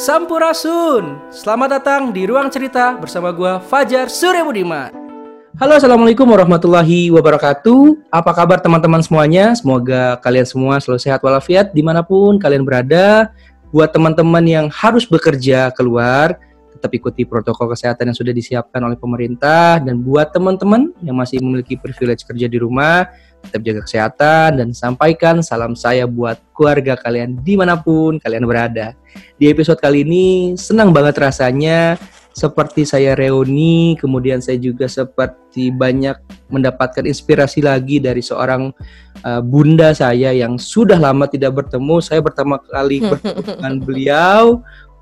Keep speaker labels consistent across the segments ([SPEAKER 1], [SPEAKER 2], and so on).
[SPEAKER 1] Sampurasun. Selamat datang di Ruang Cerita bersama gua Fajar Surya Budiman. Halo, Assalamualaikum warahmatullahi wabarakatuh. Apa kabar teman-teman semuanya? Semoga kalian semua selalu sehat walafiat di mana pun kalian berada. Buat teman-teman yang harus bekerja keluar, tetap ikuti protokol kesehatan yang sudah disiapkan oleh pemerintah. Dan buat teman-teman yang masih memiliki privilege kerja di rumah, tetap jaga kesehatan dan sampaikan salam saya buat keluarga kalian di mana pun kalian berada. Di episode kali ini senang banget rasanya seperti saya reuni, kemudian saya juga seperti banyak mendapatkan inspirasi lagi dari seorang uh, bunda saya yang sudah lama tidak bertemu. Saya pertama kali bertemu dengan beliau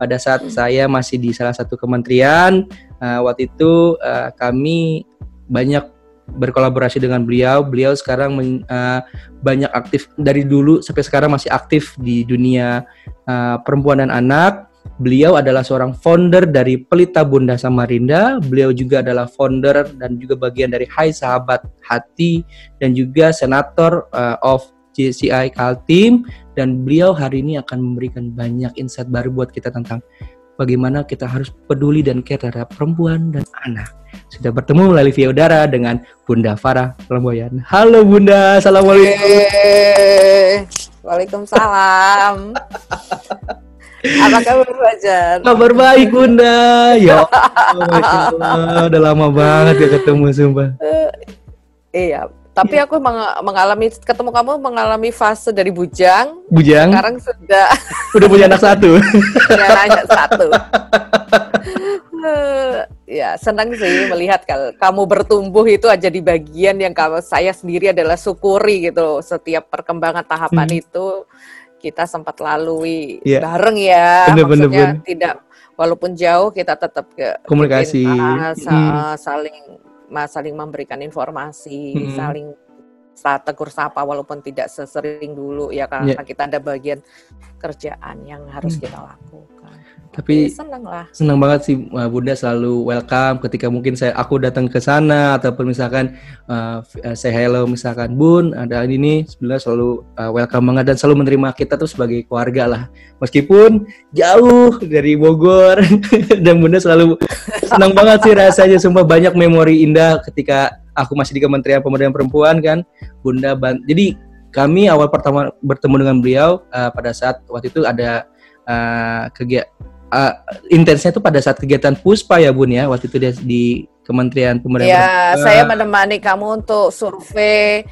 [SPEAKER 1] pada saat saya masih di salah satu kementerian. Uh, waktu itu uh, kami banyak berkolaborasi dengan beliau. Beliau sekarang men, uh, banyak aktif dari dulu sampai sekarang masih aktif di dunia uh, perempuan dan anak. Beliau adalah seorang founder dari Pelita Bunda Samarinda. Beliau juga adalah founder dan juga bagian dari Hai Sahabat Hati dan juga senator uh, of JCI Kaltim dan beliau hari ini akan memberikan banyak insight baru buat kita tentang bagaimana kita harus peduli dan care terhadap perempuan dan anak. Sudah bertemu melalui via udara dengan Bunda Farah Lemboyan. Halo Bunda, Assalamualaikum.
[SPEAKER 2] Hey, Waalaikumsalam. Apa kabar Fajar?
[SPEAKER 1] Kabar baik Bunda. Ya Allah, udah lama banget ya ketemu sumpah. Uh,
[SPEAKER 2] iya, tapi iya. aku meng mengalami ketemu kamu mengalami fase dari bujang.
[SPEAKER 1] Bujang.
[SPEAKER 2] Sekarang sudah
[SPEAKER 1] udah punya anak satu.
[SPEAKER 2] punya anak satu. ya senang sih melihat kalau kamu bertumbuh itu aja di bagian yang kalau saya sendiri adalah syukuri gitu setiap perkembangan tahapan hmm. itu kita sempat lalui yeah. bareng ya bener, maksudnya bener, bener. tidak walaupun jauh kita tetap ke
[SPEAKER 1] komunikasi
[SPEAKER 2] kita, hmm. saling saling memberikan informasi, hmm. saling tegur sapa walaupun tidak sesering dulu ya karena yeah. kita ada bagian kerjaan yang harus hmm. kita lakukan.
[SPEAKER 1] Tapi senang lah. Senang banget sih Bunda selalu welcome ketika mungkin saya aku datang ke sana ataupun misalkan uh, say hello misalkan Bun ada ini nih sebenarnya selalu uh, welcome banget dan selalu menerima kita tuh sebagai keluarga lah. Meskipun jauh dari Bogor dan Bunda selalu senang banget sih rasanya sumpah banyak memori indah ketika aku masih di Kementerian Pemberdayaan Perempuan kan Bunda ban jadi kami awal pertama bertemu dengan beliau uh, pada saat waktu itu ada uh, kegiatan uh, intensnya itu pada saat kegiatan Puspa ya Bun ya waktu itu dia di Kementerian Pemberdayaan
[SPEAKER 2] Ya, saya menemani kamu untuk survei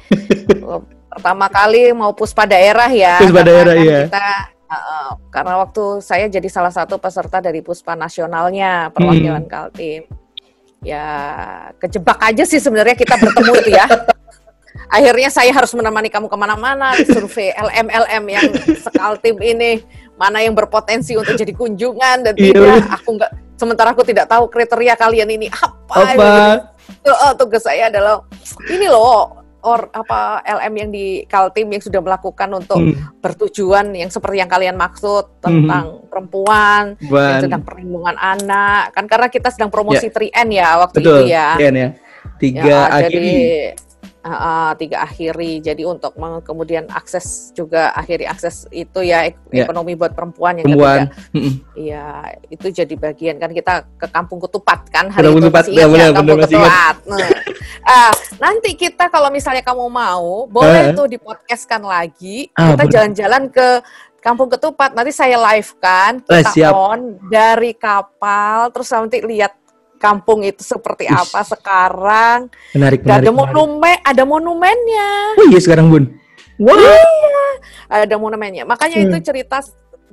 [SPEAKER 2] pertama kali mau Puspa daerah ya.
[SPEAKER 1] Puspa daerah kan ya.
[SPEAKER 2] Kita uh, karena waktu saya jadi salah satu peserta dari Puspa nasionalnya perwakilan hmm. Kaltim. Ya, kejebak aja sih sebenarnya kita bertemu itu ya. Akhirnya saya harus menemani kamu ke mana-mana survei LM LM yang sekaltim ini mana yang berpotensi untuk jadi kunjungan dan iya. tidak aku nggak sementara aku tidak tahu kriteria kalian ini apa,
[SPEAKER 1] apa?
[SPEAKER 2] Uh, tugas saya adalah ini loh or apa LM yang di Kaltim yang sudah melakukan untuk hmm. bertujuan yang seperti yang kalian maksud tentang hmm. perempuan, yang tentang perlindungan anak kan karena kita sedang promosi yeah. 3N ya waktu
[SPEAKER 1] Betul,
[SPEAKER 2] itu ya.
[SPEAKER 1] 3N ya. Tiga ya, akhiri. Jadi,
[SPEAKER 2] uh, tiga akhiri. Jadi untuk kemudian akses juga akhiri akses itu ya ek yeah. ekonomi buat perempuan yang
[SPEAKER 1] perempuan.
[SPEAKER 2] Iya, itu jadi bagian kan kita ke Kampung Ketupat kan hari
[SPEAKER 1] itu
[SPEAKER 2] masih
[SPEAKER 1] ingat ya,
[SPEAKER 2] Kampung Ketupat. Nah, uh, nanti kita kalau misalnya kamu mau, boleh uh. tuh dipodcastkan lagi. Ah, kita jalan-jalan ke Kampung Ketupat. Nanti saya live kan, kita eh, on dari kapal, terus nanti lihat kampung itu seperti Ush. apa sekarang.
[SPEAKER 1] Menarik,
[SPEAKER 2] menarik. Ada monumen, ada monumennya.
[SPEAKER 1] Oh iya sekarang bun.
[SPEAKER 2] Wow. Iya, ada monumennya. Makanya hmm. itu cerita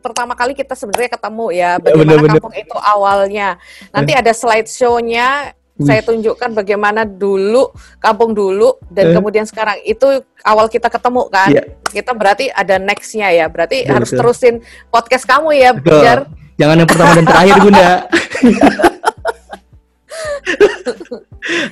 [SPEAKER 2] pertama kali kita sebenarnya ketemu ya bagaimana bener, bener. kampung itu awalnya. Nanti hmm. ada slide show-nya saya tunjukkan bagaimana dulu kampung dulu dan hmm. kemudian sekarang itu awal kita ketemu kan. Yeah. Kita berarti ada next-nya ya. Berarti betul, harus betul. terusin podcast kamu ya, biar
[SPEAKER 1] Jangan yang pertama dan terakhir, Bunda.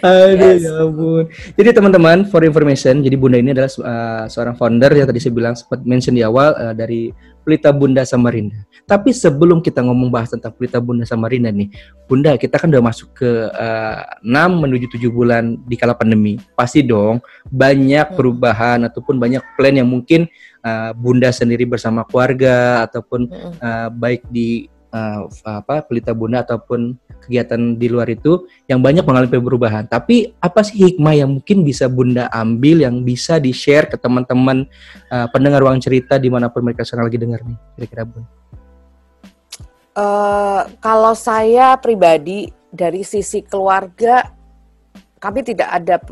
[SPEAKER 1] Aduh yes. ya ampun. Jadi teman-teman, for information, jadi Bunda ini adalah uh, seorang founder yang tadi saya bilang sempat mention di awal uh, dari Pelita Bunda Samarinda. Tapi sebelum kita ngomong bahas tentang Pelita Bunda Samarinda nih, Bunda kita kan udah masuk ke uh, 6 menuju 7 bulan di kala pandemi. Pasti dong banyak hmm. perubahan ataupun banyak plan yang mungkin uh, Bunda sendiri bersama keluarga ataupun uh, baik di uh, apa pelita bunda ataupun kegiatan di luar itu yang banyak mengalami perubahan. Tapi apa sih hikmah yang mungkin bisa bunda ambil yang bisa di share ke teman-teman uh, pendengar ruang cerita di mana pun mereka sekarang lagi dengar nih kira-kira bun?
[SPEAKER 2] Uh, kalau saya pribadi dari sisi keluarga kami tidak ada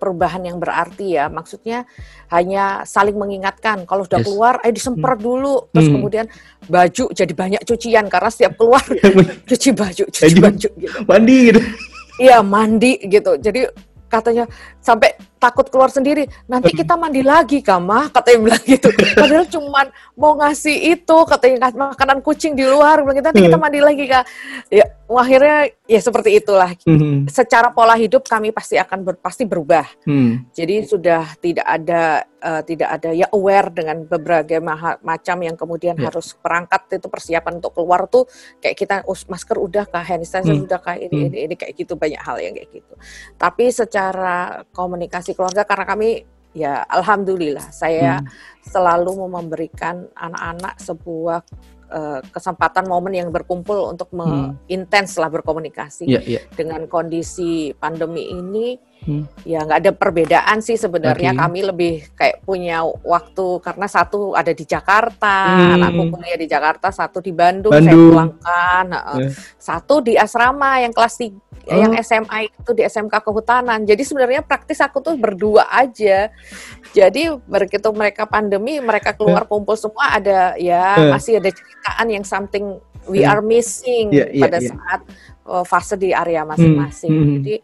[SPEAKER 2] perubahan yang berarti ya. Maksudnya hanya saling mengingatkan. Kalau sudah yes. keluar, ayo disemprot hmm. dulu. Terus hmm. kemudian baju jadi banyak cucian karena setiap keluar cuci baju, cuci baju gitu.
[SPEAKER 1] Mandi gitu.
[SPEAKER 2] Iya mandi gitu. Jadi katanya sampai takut keluar sendiri. Nanti kita mandi lagi, Kama, katanya bilang gitu. Padahal cuman mau ngasih itu, katanya makanan kucing di luar, bilang gitu, nanti kita mandi lagi, Kak. Ya, akhirnya ya seperti itulah. Hmm. Secara pola hidup kami pasti akan ber, pasti berubah. Hmm. Jadi sudah tidak ada uh, tidak ada ya aware dengan berbagai macam yang kemudian yeah. harus perangkat itu persiapan untuk keluar tuh kayak kita oh, masker udah kah, hand sanitizer hmm. udah kah, ini, hmm. ini ini kayak gitu banyak hal yang kayak gitu. Tapi secara komunikasi keluarga karena kami ya alhamdulillah saya hmm. selalu memberikan anak-anak sebuah uh, kesempatan momen yang berkumpul untuk hmm. intens lah berkomunikasi yeah, yeah. dengan kondisi pandemi ini Hmm. Ya nggak ada perbedaan sih sebenarnya. Okay. Kami lebih kayak punya waktu karena satu ada di Jakarta, hmm. anakku kuliah di Jakarta, satu di Bandung, Bandung. saya pulangkan, yeah. satu di asrama yang kelas tiga, oh. yang SMA itu di SMK Kehutanan. Jadi sebenarnya praktis aku tuh berdua aja. Jadi begitu mereka pandemi, mereka keluar yeah. kumpul semua ada ya yeah. masih ada ceritaan yang something we yeah. are missing yeah, yeah, pada yeah. saat uh, fase di area masing-masing. Hmm. Hmm. Jadi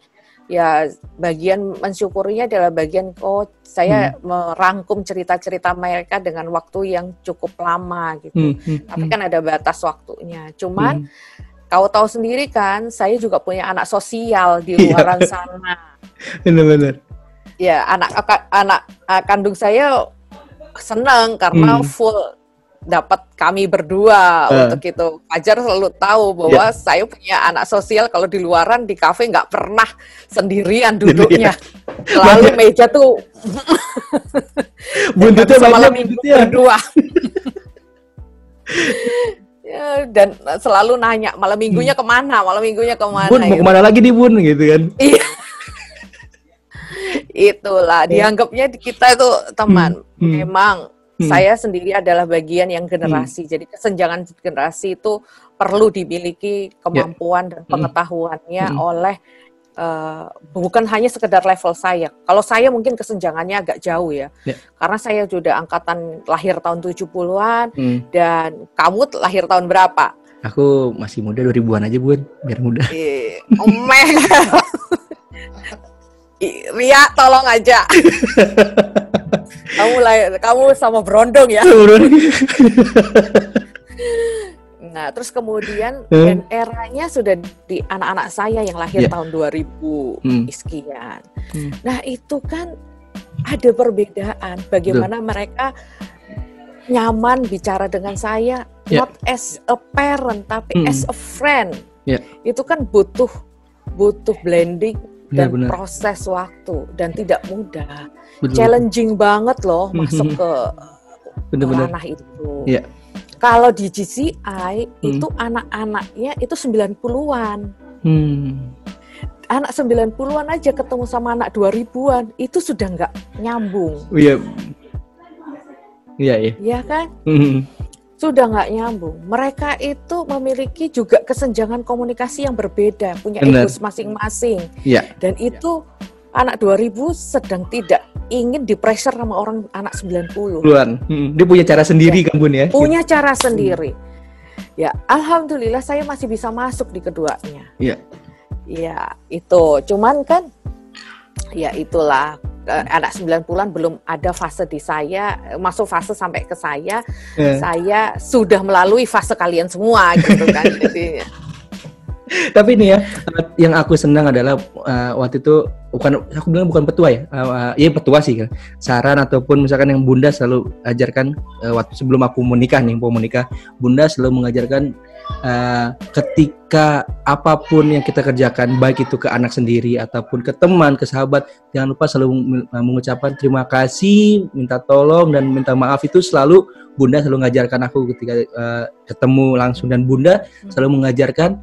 [SPEAKER 2] ya bagian mensyukurinya adalah bagian oh saya hmm. merangkum cerita-cerita mereka dengan waktu yang cukup lama gitu. Hmm. Hmm. Tapi hmm. kan ada batas waktunya. Cuman hmm. kau tahu sendiri kan, saya juga punya anak sosial di iya. luar sana.
[SPEAKER 1] Benar-benar.
[SPEAKER 2] Ya, anak anak kandung saya senang karena hmm. full dapat kami berdua uh. untuk itu. Fajar selalu tahu bahwa yeah. saya punya anak sosial kalau di luaran di kafe nggak pernah sendirian duduknya. Selalu meja tuh
[SPEAKER 1] buntutnya
[SPEAKER 2] malam minggu berdua. ya, dan selalu nanya malam minggunya hmm. ke mana, malam minggunya ke mana.
[SPEAKER 1] Bun, mau gitu. ke mana lagi nih bun gitu kan?
[SPEAKER 2] Iya. Itulah dianggapnya kita itu teman. Hmm. hmm. Memang Hmm. Saya sendiri adalah bagian yang generasi. Hmm. Jadi kesenjangan generasi itu perlu dimiliki kemampuan yeah. dan hmm. pengetahuannya hmm. oleh uh, bukan hanya sekedar level saya. Kalau saya mungkin kesenjangannya agak jauh ya. Yeah. Karena saya sudah angkatan lahir tahun 70-an hmm. dan kamu lahir tahun berapa?
[SPEAKER 1] Aku masih muda 2000-an aja, Bun. Biar muda.
[SPEAKER 2] Oh Ria, tolong aja. kamu lah, kamu sama Brondong ya. nah, terus kemudian hmm. dan eranya sudah di anak-anak saya yang lahir yeah. tahun 2000 hmm. iskian. Hmm. Nah, itu kan ada perbedaan bagaimana Duh. mereka nyaman bicara dengan saya yeah. not as a parent tapi hmm. as a friend. Yeah. Itu kan butuh butuh blending dan benar. proses waktu dan tidak mudah. Betul. Challenging banget loh masuk ke benar, ranah itu. Ya. Kalau di GCI hmm. itu anak-anaknya itu 90-an. Hmm. Anak 90-an aja ketemu sama anak 2000-an itu sudah nggak nyambung.
[SPEAKER 1] Iya. Iya, iya.
[SPEAKER 2] Iya kan? Hmm sudah nggak nyambung. Mereka itu memiliki juga kesenjangan komunikasi yang berbeda, punya ego masing-masing. Ya. Dan itu anak 2000 sedang tidak ingin dipressure sama orang anak 90.
[SPEAKER 1] Luan. Hmm. Dia punya cara sendiri ya. kan Bun ya?
[SPEAKER 2] Punya cara sendiri. Hmm. Ya, alhamdulillah saya masih bisa masuk di keduanya. Iya. Ya, itu. Cuman kan ya itulah. Uh, anak 9 bulan belum ada fase di saya masuk fase sampai ke saya. Yeah. saya sudah melalui fase kalian semua gitu kan. Jadi
[SPEAKER 1] tapi ini ya yang aku senang adalah uh, waktu itu bukan aku bilang bukan petua ya uh, uh, ya petua sih. Kan saran ataupun misalkan yang bunda selalu ajarkan uh, waktu sebelum aku menikah nih mau menikah bunda selalu mengajarkan uh, ketika apa pun yang kita kerjakan baik itu ke anak sendiri ataupun ke teman ke sahabat jangan lupa selalu mengucapkan terima kasih minta tolong dan minta maaf itu selalu bunda selalu mengajarkan aku ketika uh, ketemu langsung dan bunda selalu mengajarkan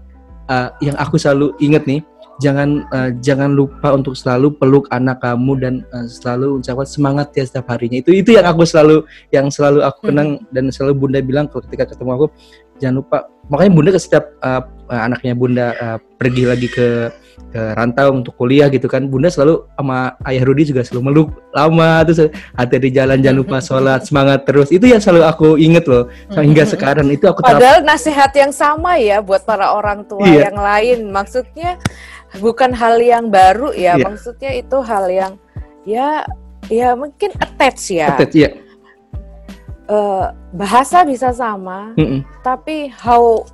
[SPEAKER 1] uh, yang aku selalu ingat nih jangan uh, jangan lupa untuk selalu peluk anak kamu dan uh, selalu ucapkan semangat ya setiap harinya itu itu yang aku selalu yang selalu aku hmm. kenang hmm. dan selalu bunda bilang kalau ketika ketemu aku jangan lupa makanya bunda ke setiap uh, anaknya bunda uh, pergi lagi ke ke rantau untuk kuliah gitu kan bunda selalu sama ayah Rudi juga selalu meluk lama terus hati di jalan jangan lupa sholat semangat terus itu yang selalu aku inget loh hingga hmm. sekarang itu aku
[SPEAKER 2] padahal nasihat yang sama ya buat para orang tua iya. yang lain maksudnya bukan hal yang baru ya, yeah. maksudnya itu hal yang ya ya mungkin attach ya. Attach ya. Uh, bahasa bisa sama, mm -mm. tapi how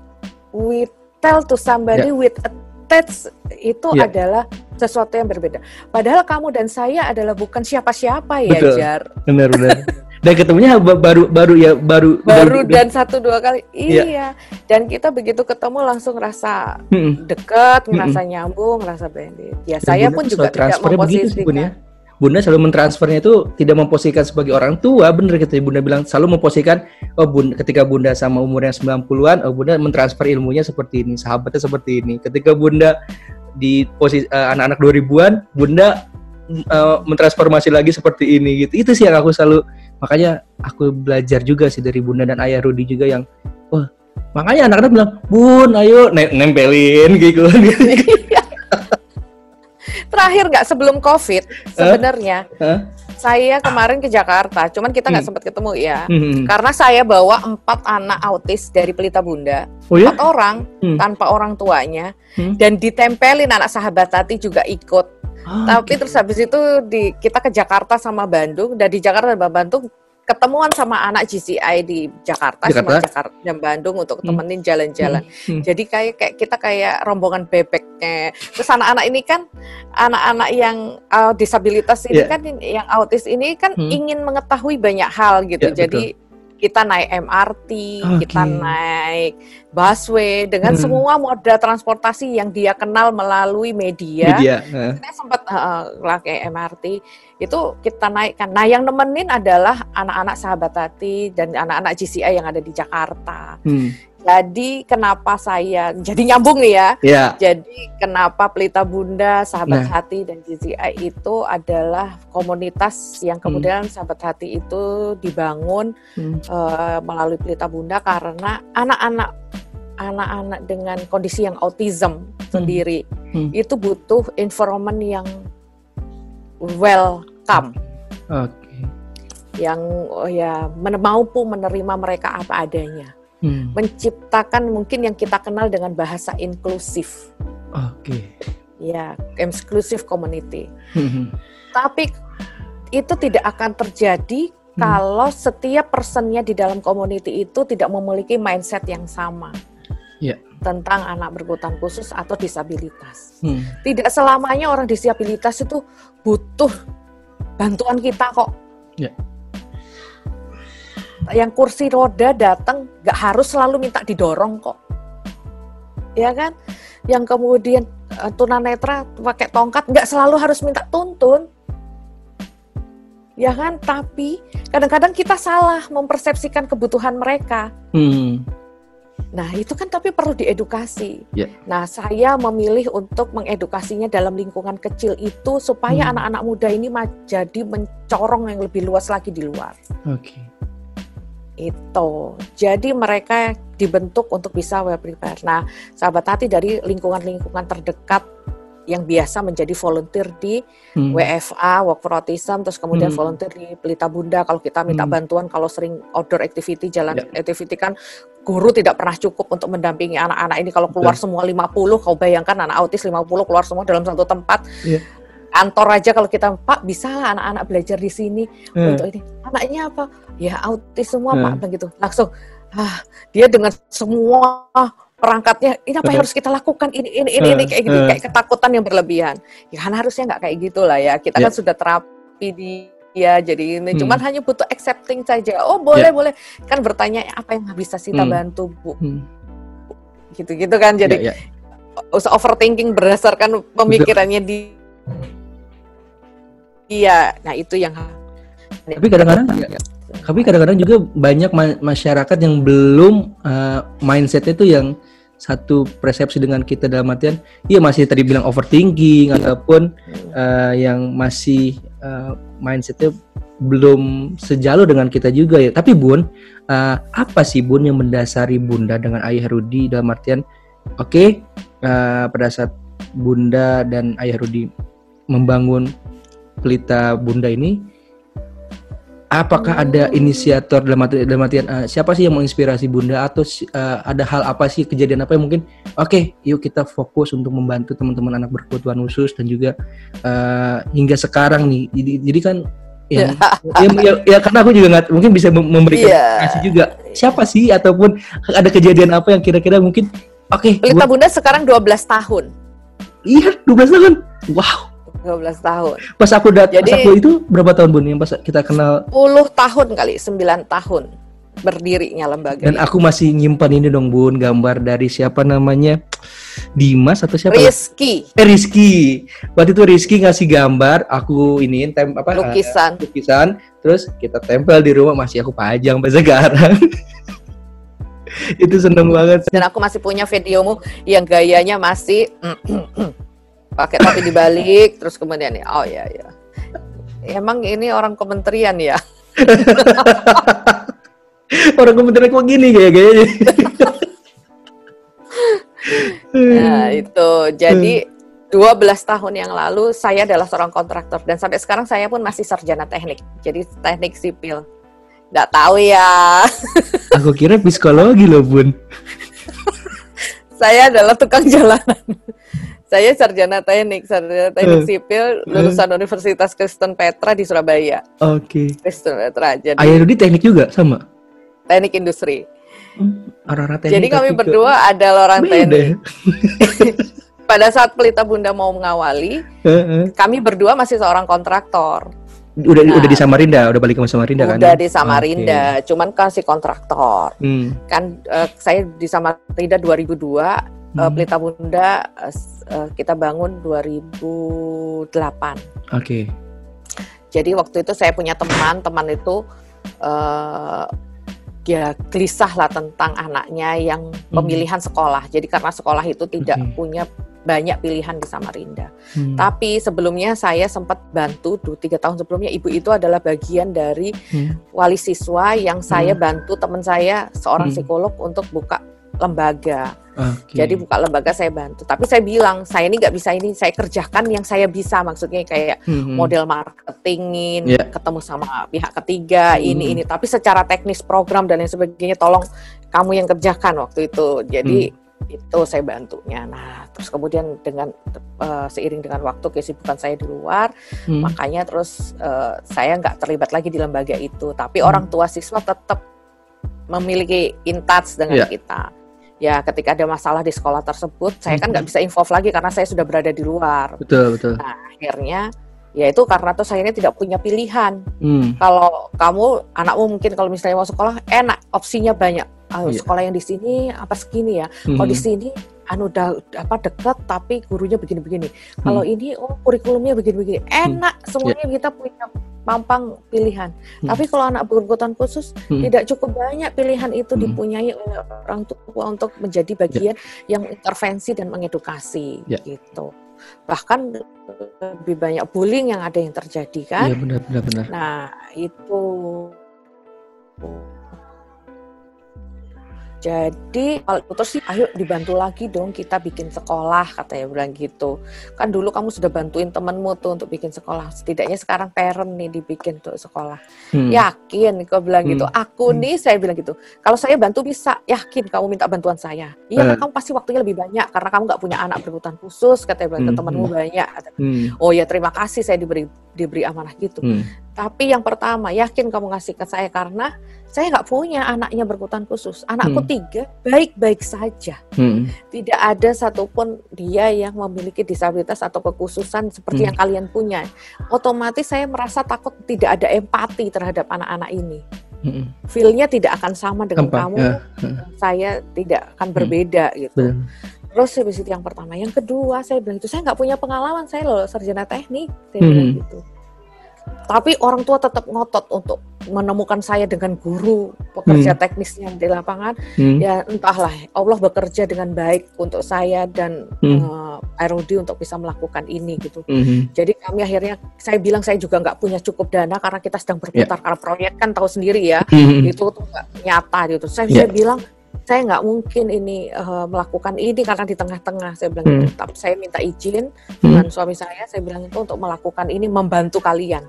[SPEAKER 2] we tell to somebody yeah. with attach itu yeah. adalah sesuatu yang berbeda. Padahal kamu dan saya adalah bukan siapa-siapa ya, Betul. Jar.
[SPEAKER 1] Benar benar. dan ketemunya baru baru ya baru
[SPEAKER 2] baru dan satu dua kali iya ya. dan kita begitu ketemu langsung rasa hmm. deket ngerasa hmm. nyambung ngerasa blended ya dan saya pun juga tidak memposisikan ya.
[SPEAKER 1] Bunda selalu mentransfernya itu tidak memposisikan sebagai orang tua, bener gitu Bunda bilang selalu memposisikan oh Bunda ketika Bunda sama umurnya 90-an, oh Bunda mentransfer ilmunya seperti ini, sahabatnya seperti ini. Ketika Bunda di posisi uh, anak-anak 2000-an, Bunda uh, mentransformasi lagi seperti ini gitu. Itu sih yang aku selalu makanya aku belajar juga sih dari bunda dan ayah Rudi juga yang wah makanya anak-anak bilang bun ayo nempelin gitu
[SPEAKER 2] terakhir nggak sebelum covid sebenarnya huh? saya kemarin ke Jakarta cuman kita nggak hmm. sempat ketemu ya hmm. karena saya bawa empat anak autis dari Pelita Bunda oh, ya? empat orang hmm. tanpa orang tuanya hmm. dan ditempelin anak sahabat tati juga ikut Oh, Tapi gitu. terus habis itu di kita ke Jakarta sama Bandung dan di Jakarta dan Bandung ketemuan sama anak GCI di Jakarta, Jakarta? sama Jakarta dan Bandung untuk hmm. temenin jalan-jalan. Hmm. Hmm. Jadi kayak kayak kita kayak rombongan bebeknya. Terus anak-anak ini kan anak-anak yang uh, disabilitas ini yeah. kan yang autis ini kan hmm. ingin mengetahui banyak hal gitu. Yeah, Jadi betul kita naik MRT, okay. kita naik busway dengan hmm. semua moda transportasi yang dia kenal melalui media. media. Uh. Kita sempat uh, pakai MRT itu kita naikkan. Nah, yang nemenin adalah anak-anak sahabat hati dan anak-anak GCI yang ada di Jakarta. Hmm. Jadi kenapa saya jadi nyambung nih ya? Yeah. Jadi kenapa Pelita Bunda, Sahabat nah. Hati dan GCI itu adalah komunitas yang hmm. kemudian hmm. Sahabat Hati itu dibangun hmm. uh, melalui Pelita Bunda karena anak-anak anak-anak dengan kondisi yang autism hmm. sendiri hmm. itu butuh environment yang welcome. Oke. Okay. Yang oh ya mampu menerima mereka apa adanya hmm. menciptakan mungkin yang kita kenal dengan bahasa inklusif.
[SPEAKER 1] Oke. Okay.
[SPEAKER 2] Ya, inclusive community. Hmm. Tapi itu tidak akan terjadi hmm. kalau setiap personnya di dalam community itu tidak memiliki mindset yang sama. Yeah. tentang anak berkebutuhan khusus atau disabilitas. Hmm. Tidak selamanya orang disabilitas itu butuh bantuan kita kok. Yeah yang kursi roda datang nggak harus selalu minta didorong kok ya kan yang kemudian uh, tunanetra pakai tongkat nggak selalu harus minta tuntun ya kan tapi kadang-kadang kita salah mempersepsikan kebutuhan mereka hmm. nah itu kan tapi perlu diedukasi yeah. nah saya memilih untuk mengedukasinya dalam lingkungan kecil itu supaya hmm. anak-anak hmm. muda ini jadi mencorong yang lebih luas lagi di luar okay itu. Jadi mereka dibentuk untuk bisa well prepare. Nah, sahabat hati dari lingkungan-lingkungan terdekat yang biasa menjadi volunteer di hmm. WFA, Work for Autism, terus kemudian hmm. volunteer di Pelita Bunda kalau kita minta hmm. bantuan kalau sering outdoor activity, jalan yeah. activity kan guru tidak pernah cukup untuk mendampingi anak-anak ini kalau keluar yeah. semua 50, kau bayangkan anak autis 50 keluar semua dalam satu tempat. Yeah kantor aja kalau kita Pak bisa lah anak-anak belajar di sini hmm. untuk ini anaknya apa ya autis semua hmm. Pak begitu langsung ah dia dengan semua perangkatnya ini apa yang harus kita lakukan ini ini ini, ini kayak gitu kayak ketakutan yang berlebihan ya kan harusnya nggak kayak gitulah ya kita yeah. kan sudah terapi di ya jadi ini hmm. cuman hanya butuh accepting saja oh boleh yeah. boleh kan bertanya apa yang bisa kita hmm. bantu bu hmm. gitu-gitu kan jadi ya. usah overthinking berdasarkan pemikirannya di iya nah itu yang
[SPEAKER 1] tapi kadang-kadang ya, ya. tapi kadang-kadang juga banyak ma masyarakat yang belum uh, mindsetnya itu yang satu persepsi dengan kita dalam artian iya masih tadi bilang overthinking ya. ataupun uh, yang masih uh, mindsetnya belum sejalur dengan kita juga ya tapi bun uh, apa sih bun yang mendasari bunda dengan ayah Rudi dalam artian oke okay, uh, pada saat bunda dan ayah Rudi membangun pelita bunda ini apakah ada inisiator dalam artian, dalam artian uh, siapa sih yang menginspirasi bunda? Atau uh, ada hal apa sih kejadian apa yang mungkin oke okay, yuk kita fokus untuk membantu teman-teman anak berkebutuhan khusus dan juga uh, hingga sekarang nih. Jadi, jadi kan ya, ya, ya, ya karena aku juga nggak mungkin bisa memberikan yeah. kasih juga. Siapa sih? Ataupun ada kejadian apa yang kira-kira mungkin oke okay,
[SPEAKER 2] pelita bunda sekarang 12 tahun.
[SPEAKER 1] Iya 12 tahun. Wow
[SPEAKER 2] 12 tahun.
[SPEAKER 1] Pas aku datang, pas aku itu berapa tahun Bun yang pas kita kenal?
[SPEAKER 2] 10 tahun kali, 9 tahun berdirinya lembaga.
[SPEAKER 1] Dan ini. aku masih nyimpan ini dong Bun, gambar dari siapa namanya? Dimas atau siapa?
[SPEAKER 2] Rizky.
[SPEAKER 1] Eh Rizky. Waktu itu Rizky ngasih gambar, aku ini tem apa?
[SPEAKER 2] Lukisan.
[SPEAKER 1] Uh, lukisan. Terus kita tempel di rumah masih aku pajang sampai sekarang. itu seneng banget.
[SPEAKER 2] Dan aku masih punya videomu yang gayanya masih pakai topi dibalik terus kemudian ya oh ya ya emang ini orang kementerian ya?
[SPEAKER 1] Orang kementerian kok gini kayak kayaknya.
[SPEAKER 2] Nah itu. Jadi 12 tahun yang lalu saya adalah seorang kontraktor dan sampai sekarang saya pun masih sarjana teknik. Jadi teknik sipil. Nggak tahu ya.
[SPEAKER 1] Aku kira psikologi loh bun.
[SPEAKER 2] Saya adalah tukang jalanan saya sarjana teknik, sarjana teknik uh, sipil lulusan uh, Universitas Kristen Petra di Surabaya.
[SPEAKER 1] Oke. Okay.
[SPEAKER 2] Kristen Petra.
[SPEAKER 1] Jadi Ayah Rudi teknik juga sama?
[SPEAKER 2] Teknik industri.
[SPEAKER 1] Hmm, orang-orang teknik.
[SPEAKER 2] Jadi kami berdua adalah orang Beda. teknik. Pada saat Pelita Bunda mau mengawali, uh, uh. kami berdua masih seorang kontraktor.
[SPEAKER 1] Udah nah, udah di Samarinda, udah balik ke Samarinda
[SPEAKER 2] udah kan? Udah di Samarinda, okay. cuman kasih kontraktor. Hmm. Kan uh, saya di Samarinda 2002 Eh, hmm. uh, Pelita Bunda uh, kita bangun 2008. Oke.
[SPEAKER 1] Okay.
[SPEAKER 2] Jadi waktu itu saya punya teman, teman itu uh, ya gelisah lah tentang anaknya yang hmm. pemilihan sekolah. Jadi karena sekolah itu tidak okay. punya banyak pilihan di Samarinda. Hmm. Tapi sebelumnya saya sempat bantu tuh tiga tahun sebelumnya ibu itu adalah bagian dari hmm. wali siswa yang saya hmm. bantu teman saya seorang hmm. psikolog untuk buka lembaga. Okay. Jadi buka lembaga saya bantu. Tapi saya bilang saya ini nggak bisa ini, saya kerjakan yang saya bisa. Maksudnya kayak mm-hmm. model marketingin, yeah. ketemu sama pihak ketiga, mm-hmm. ini ini. Tapi secara teknis program dan lain sebagainya, tolong kamu yang kerjakan waktu itu. Jadi mm. itu saya bantunya. Nah, terus kemudian dengan uh, seiring dengan waktu kesibukan saya di luar, mm. makanya terus uh, saya nggak terlibat lagi di lembaga itu. Tapi mm. orang tua siswa tetap memiliki in touch dengan yeah. kita ya ketika ada masalah di sekolah tersebut saya kan nggak bisa involve lagi karena saya sudah berada di luar
[SPEAKER 1] betul betul
[SPEAKER 2] nah akhirnya ya itu karena tuh saya ini tidak punya pilihan hmm. kalau kamu anakmu mungkin kalau misalnya mau sekolah enak opsinya banyak oh, yeah. sekolah yang di sini apa segini ya hmm. kalau di sini anu udah apa dekat tapi gurunya begini-begini. Hmm. Kalau ini oh kurikulumnya begini-begini. Enak hmm. semuanya yeah. kita punya pampang pilihan. Hmm. Tapi kalau anak berkebutuhan khusus hmm. tidak cukup banyak pilihan itu hmm. dipunyai oleh orang tua untuk menjadi bagian yeah. yang intervensi dan mengedukasi yeah. gitu. Bahkan lebih banyak bullying yang ada yang terjadi kan.
[SPEAKER 1] Iya benar benar benar.
[SPEAKER 2] Nah, itu jadi kalau terus sih, ayo dibantu lagi dong kita bikin sekolah katanya bilang gitu. Kan dulu kamu sudah bantuin temenmu tuh untuk bikin sekolah. Setidaknya sekarang parent nih dibikin tuh sekolah. Hmm. Yakin kau bilang gitu. hmm. gitu. Aku hmm. nih saya bilang gitu. Kalau saya bantu bisa. Yakin kamu minta bantuan saya. Iya, uh. kamu pasti waktunya lebih banyak karena kamu nggak punya anak berkebutuhan khusus katanya bilang hmm. temenmu hmm. banyak. Hmm. Oh ya terima kasih saya diberi diberi amanah gitu. Hmm. Tapi yang pertama yakin kamu ngasih ke saya karena saya nggak punya anaknya berkebutuhan khusus. Anakku hmm. tiga baik-baik saja. Hmm. Tidak ada satupun dia yang memiliki disabilitas atau kekhususan seperti hmm. yang kalian punya. Otomatis saya merasa takut tidak ada empati terhadap anak-anak ini. mm-hmm. feelnya tidak akan sama dengan Apa? kamu ya. saya tidak akan mm. berbeda gitu Betul. Terus habis itu yang pertama yang kedua saya bilang itu saya nggak punya pengalaman saya loh sarjana teknik saya mm. bilang gitu tapi orang tua tetap ngotot untuk menemukan saya dengan guru pekerja hmm. teknisnya di lapangan hmm. ya entahlah Allah bekerja dengan baik untuk saya dan hmm. uh, untuk bisa melakukan ini gitu hmm. jadi kami akhirnya saya bilang saya juga nggak punya cukup dana karena kita sedang berputar yeah. karena proyek kan tahu sendiri ya hmm. itu tuh nyata gitu saya yeah. bilang saya nggak mungkin ini uh, melakukan ini karena di tengah-tengah saya bilang hmm. tetap saya minta izin hmm. dengan suami saya saya bilang itu untuk melakukan ini membantu kalian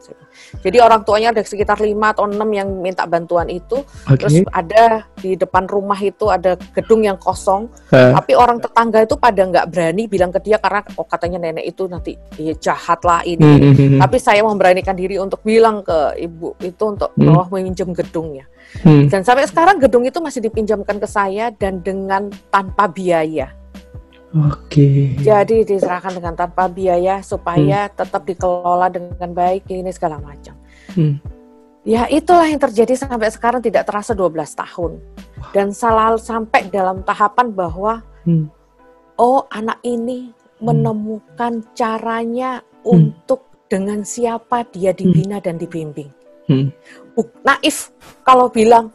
[SPEAKER 2] jadi orang tuanya ada sekitar lima atau enam yang minta bantuan itu okay. terus ada di depan rumah itu ada gedung yang kosong uh. tapi orang tetangga itu pada nggak berani bilang ke dia karena oh katanya nenek itu nanti ya jahat lah ini, hmm. hmm, hmm. tapi saya memberanikan diri untuk bilang ke ibu itu untuk hmm. bahwa meminjam gedungnya Hmm. Dan sampai sekarang gedung itu masih dipinjamkan ke saya dan dengan tanpa biaya.
[SPEAKER 1] Oke. Okay.
[SPEAKER 2] Jadi diserahkan dengan tanpa biaya supaya hmm. tetap dikelola dengan baik ini segala macam. Hmm. Ya itulah yang terjadi sampai sekarang tidak terasa 12 tahun. Dan selalu sampai dalam tahapan bahwa hmm. oh anak ini hmm. menemukan caranya hmm. untuk dengan siapa dia dibina hmm. dan dibimbing. Hmm. Naif kalau bilang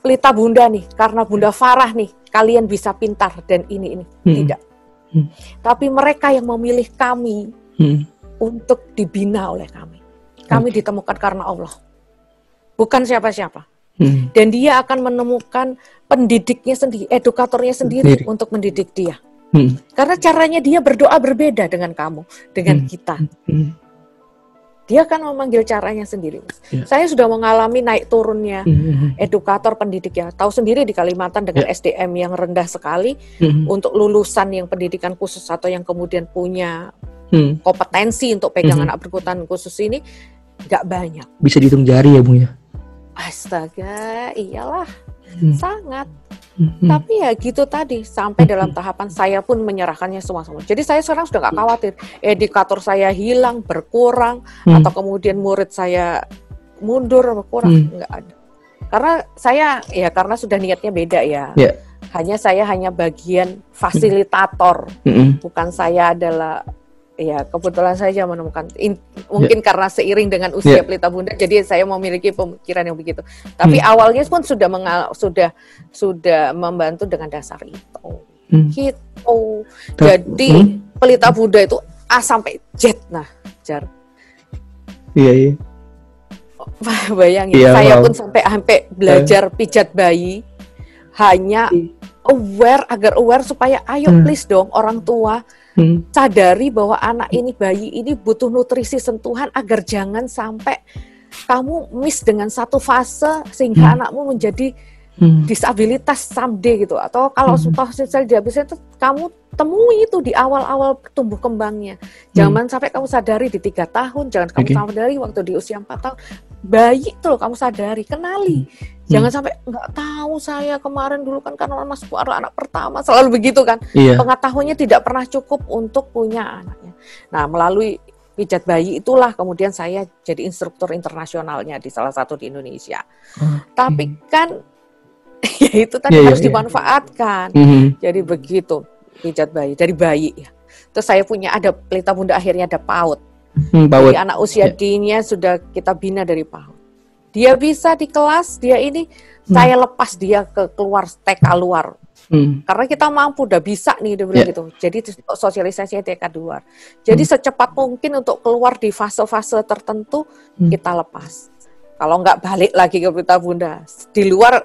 [SPEAKER 2] pelita bunda nih, karena bunda Farah nih, kalian bisa pintar dan ini ini hmm. tidak. Hmm. Tapi mereka yang memilih kami hmm. untuk dibina oleh kami. Kami okay. ditemukan karena Allah, bukan siapa-siapa. Hmm. Dan dia akan menemukan pendidiknya sendiri, edukatornya sendiri, sendiri. untuk mendidik dia. Hmm. Karena caranya dia berdoa berbeda dengan kamu, dengan hmm. kita. Hmm. Dia kan memanggil caranya sendiri. Yeah. Saya sudah mengalami naik turunnya mm-hmm. edukator pendidik ya. Tahu sendiri di Kalimantan dengan yeah. SDM yang rendah sekali mm-hmm. untuk lulusan yang pendidikan khusus atau yang kemudian punya mm. kompetensi untuk pegang anak berkebutuhan khusus ini nggak banyak.
[SPEAKER 1] Bisa dihitung jari ya, Bu ya?
[SPEAKER 2] Astaga, iyalah. Hmm. Sangat. Hmm. Tapi ya gitu tadi sampai hmm. dalam tahapan saya pun menyerahkannya semua semua. Jadi saya sekarang sudah nggak khawatir edikator saya hilang berkurang hmm. atau kemudian murid saya mundur berkurang hmm. nggak ada. Karena saya ya karena sudah niatnya beda ya. Yeah. Hanya saya hanya bagian fasilitator, hmm. bukan saya adalah ya kebetulan saja menemukan in, mungkin yeah. karena seiring dengan usia yeah. pelita bunda jadi saya memiliki pemikiran yang begitu tapi hmm. awalnya pun sudah mengal sudah sudah membantu dengan dasar itu hmm. gitu jadi hmm. pelita bunda itu A sampai Z nah jar
[SPEAKER 1] iya iya
[SPEAKER 2] bayangin yeah, saya wow. pun sampai sampai belajar pijat bayi hanya iya. aware agar aware supaya ayo hmm. please dong orang tua hmm. sadari bahwa anak ini bayi ini butuh nutrisi sentuhan agar jangan sampai kamu miss dengan satu fase sehingga hmm. anakmu menjadi hmm. disabilitas someday gitu atau kalau hmm. toh diabetes itu kamu temui itu di awal-awal tumbuh kembangnya jangan hmm. sampai kamu sadari di tiga tahun jangan kamu okay. sadari waktu di usia empat tahun bayi itu loh kamu sadari kenali hmm. Jangan hmm. sampai nggak tahu saya kemarin dulu kan karena mas baru anak pertama selalu begitu kan. Iya. Pengetahuannya tidak pernah cukup untuk punya anaknya. Nah melalui pijat bayi itulah kemudian saya jadi instruktur internasionalnya di salah satu di Indonesia. Okay. Tapi kan ya itu tadi yeah, iya, harus yeah, dimanfaatkan. Yeah. Mm-hmm. Jadi begitu pijat bayi dari bayi ya. Terus saya punya ada pelita bunda akhirnya ada PAUD. Hmm, anak usia yeah. dininya sudah kita bina dari PAUD dia bisa di kelas dia ini hmm. saya lepas dia ke keluar TK luar hmm. karena kita mampu udah bisa nih dia bilang yeah. gitu jadi sosialisasi TK luar jadi hmm. secepat mungkin untuk keluar di fase-fase tertentu hmm. kita lepas kalau nggak balik lagi ke berita bunda di luar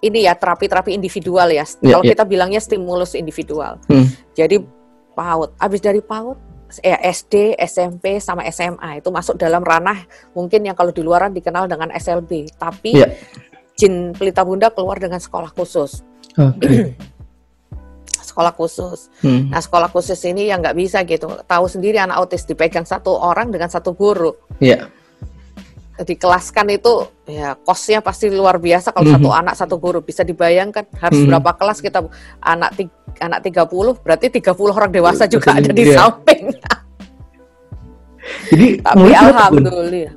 [SPEAKER 2] ini ya terapi-terapi individual ya yeah, kalau yeah. kita bilangnya stimulus individual hmm. jadi PAUD habis dari PAUD ya SD, SMP sama SMA itu masuk dalam ranah mungkin yang kalau di luaran dikenal dengan SLB, tapi yeah. Jin Pelita Bunda keluar dengan sekolah khusus. Okay. sekolah khusus. Hmm. Nah sekolah khusus ini yang nggak bisa gitu. Tahu sendiri anak autis dipegang satu orang dengan satu guru.
[SPEAKER 1] Iya. Yeah.
[SPEAKER 2] Dikelaskan itu ya kosnya pasti luar biasa kalau mm -hmm. satu anak satu guru bisa dibayangkan harus mm -hmm. berapa kelas kita anak anak 30 berarti 30 orang dewasa juga ada di yeah. sampingnya.
[SPEAKER 1] Jadi
[SPEAKER 2] tapi alhamdulillah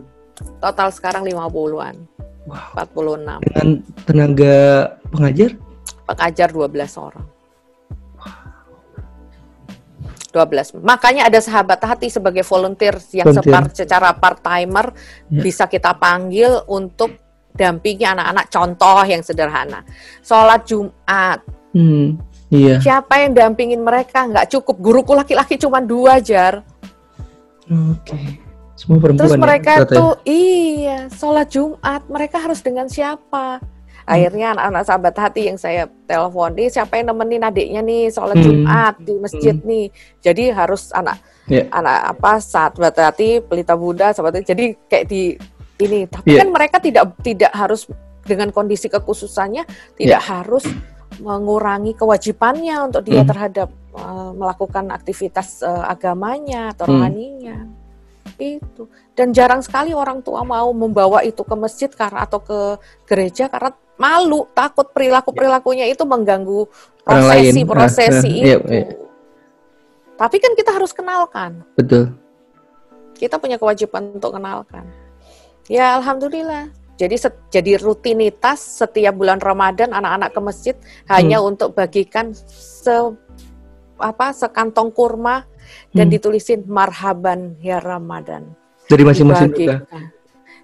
[SPEAKER 2] total sekarang 50-an. Wow. 46.
[SPEAKER 1] Dengan tenaga pengajar?
[SPEAKER 2] Pengajar 12 orang. 12. Makanya ada sahabat hati sebagai volunteer yang separ, secara part timer
[SPEAKER 1] Ya.
[SPEAKER 2] bisa kita panggil untuk dampingi anak-anak contoh yang sederhana. Sholat Jumat,
[SPEAKER 1] Hmm, iya.
[SPEAKER 2] siapa yang dampingin mereka? Nggak cukup. Guruku laki-laki cuma dua jar.
[SPEAKER 1] Oke. Semua perempuan
[SPEAKER 2] Terus
[SPEAKER 1] ya,
[SPEAKER 2] mereka
[SPEAKER 1] ya?
[SPEAKER 2] tuh iya sholat Jumat mereka harus dengan siapa? Akhirnya anak-anak sahabat hati yang saya telepon, nih siapa yang nemenin adiknya nih sholat
[SPEAKER 1] Hmm.
[SPEAKER 2] Jumat di masjid nih. Jadi harus anak
[SPEAKER 1] Ya.
[SPEAKER 2] anak apa sahabat hati pelita Buddha sahabat hati. Jadi kayak di ini. Tapi
[SPEAKER 1] Iya.
[SPEAKER 2] kan mereka tidak tidak harus dengan kondisi kekhususannya tidak harus mengurangi kewajibannya untuk dia
[SPEAKER 1] Hmm.
[SPEAKER 2] terhadap eh, melakukan aktivitas eh, agamanya atau
[SPEAKER 1] Hmm.
[SPEAKER 2] Itu dan jarang sekali orang tua mau membawa itu ke masjid karena atau ke gereja karena malu takut perilaku perilakunya itu mengganggu
[SPEAKER 1] Orang lain.
[SPEAKER 2] prosesi
[SPEAKER 1] Ah,
[SPEAKER 2] prosesi
[SPEAKER 1] ah, iya,
[SPEAKER 2] itu
[SPEAKER 1] iya.
[SPEAKER 2] tapi kan kita harus kenalkan
[SPEAKER 1] Betul.
[SPEAKER 2] kita punya kewajiban untuk kenalkan ya alhamdulillah jadi set- jadi rutinitas setiap bulan Ramadan anak-anak ke masjid hanya
[SPEAKER 1] Hmm.
[SPEAKER 2] untuk bagikan se apa sekantong kurma dan
[SPEAKER 1] Hmm.
[SPEAKER 2] ditulisin marhaban ya Ramadan
[SPEAKER 1] Dari masing-masing
[SPEAKER 2] dibagikan.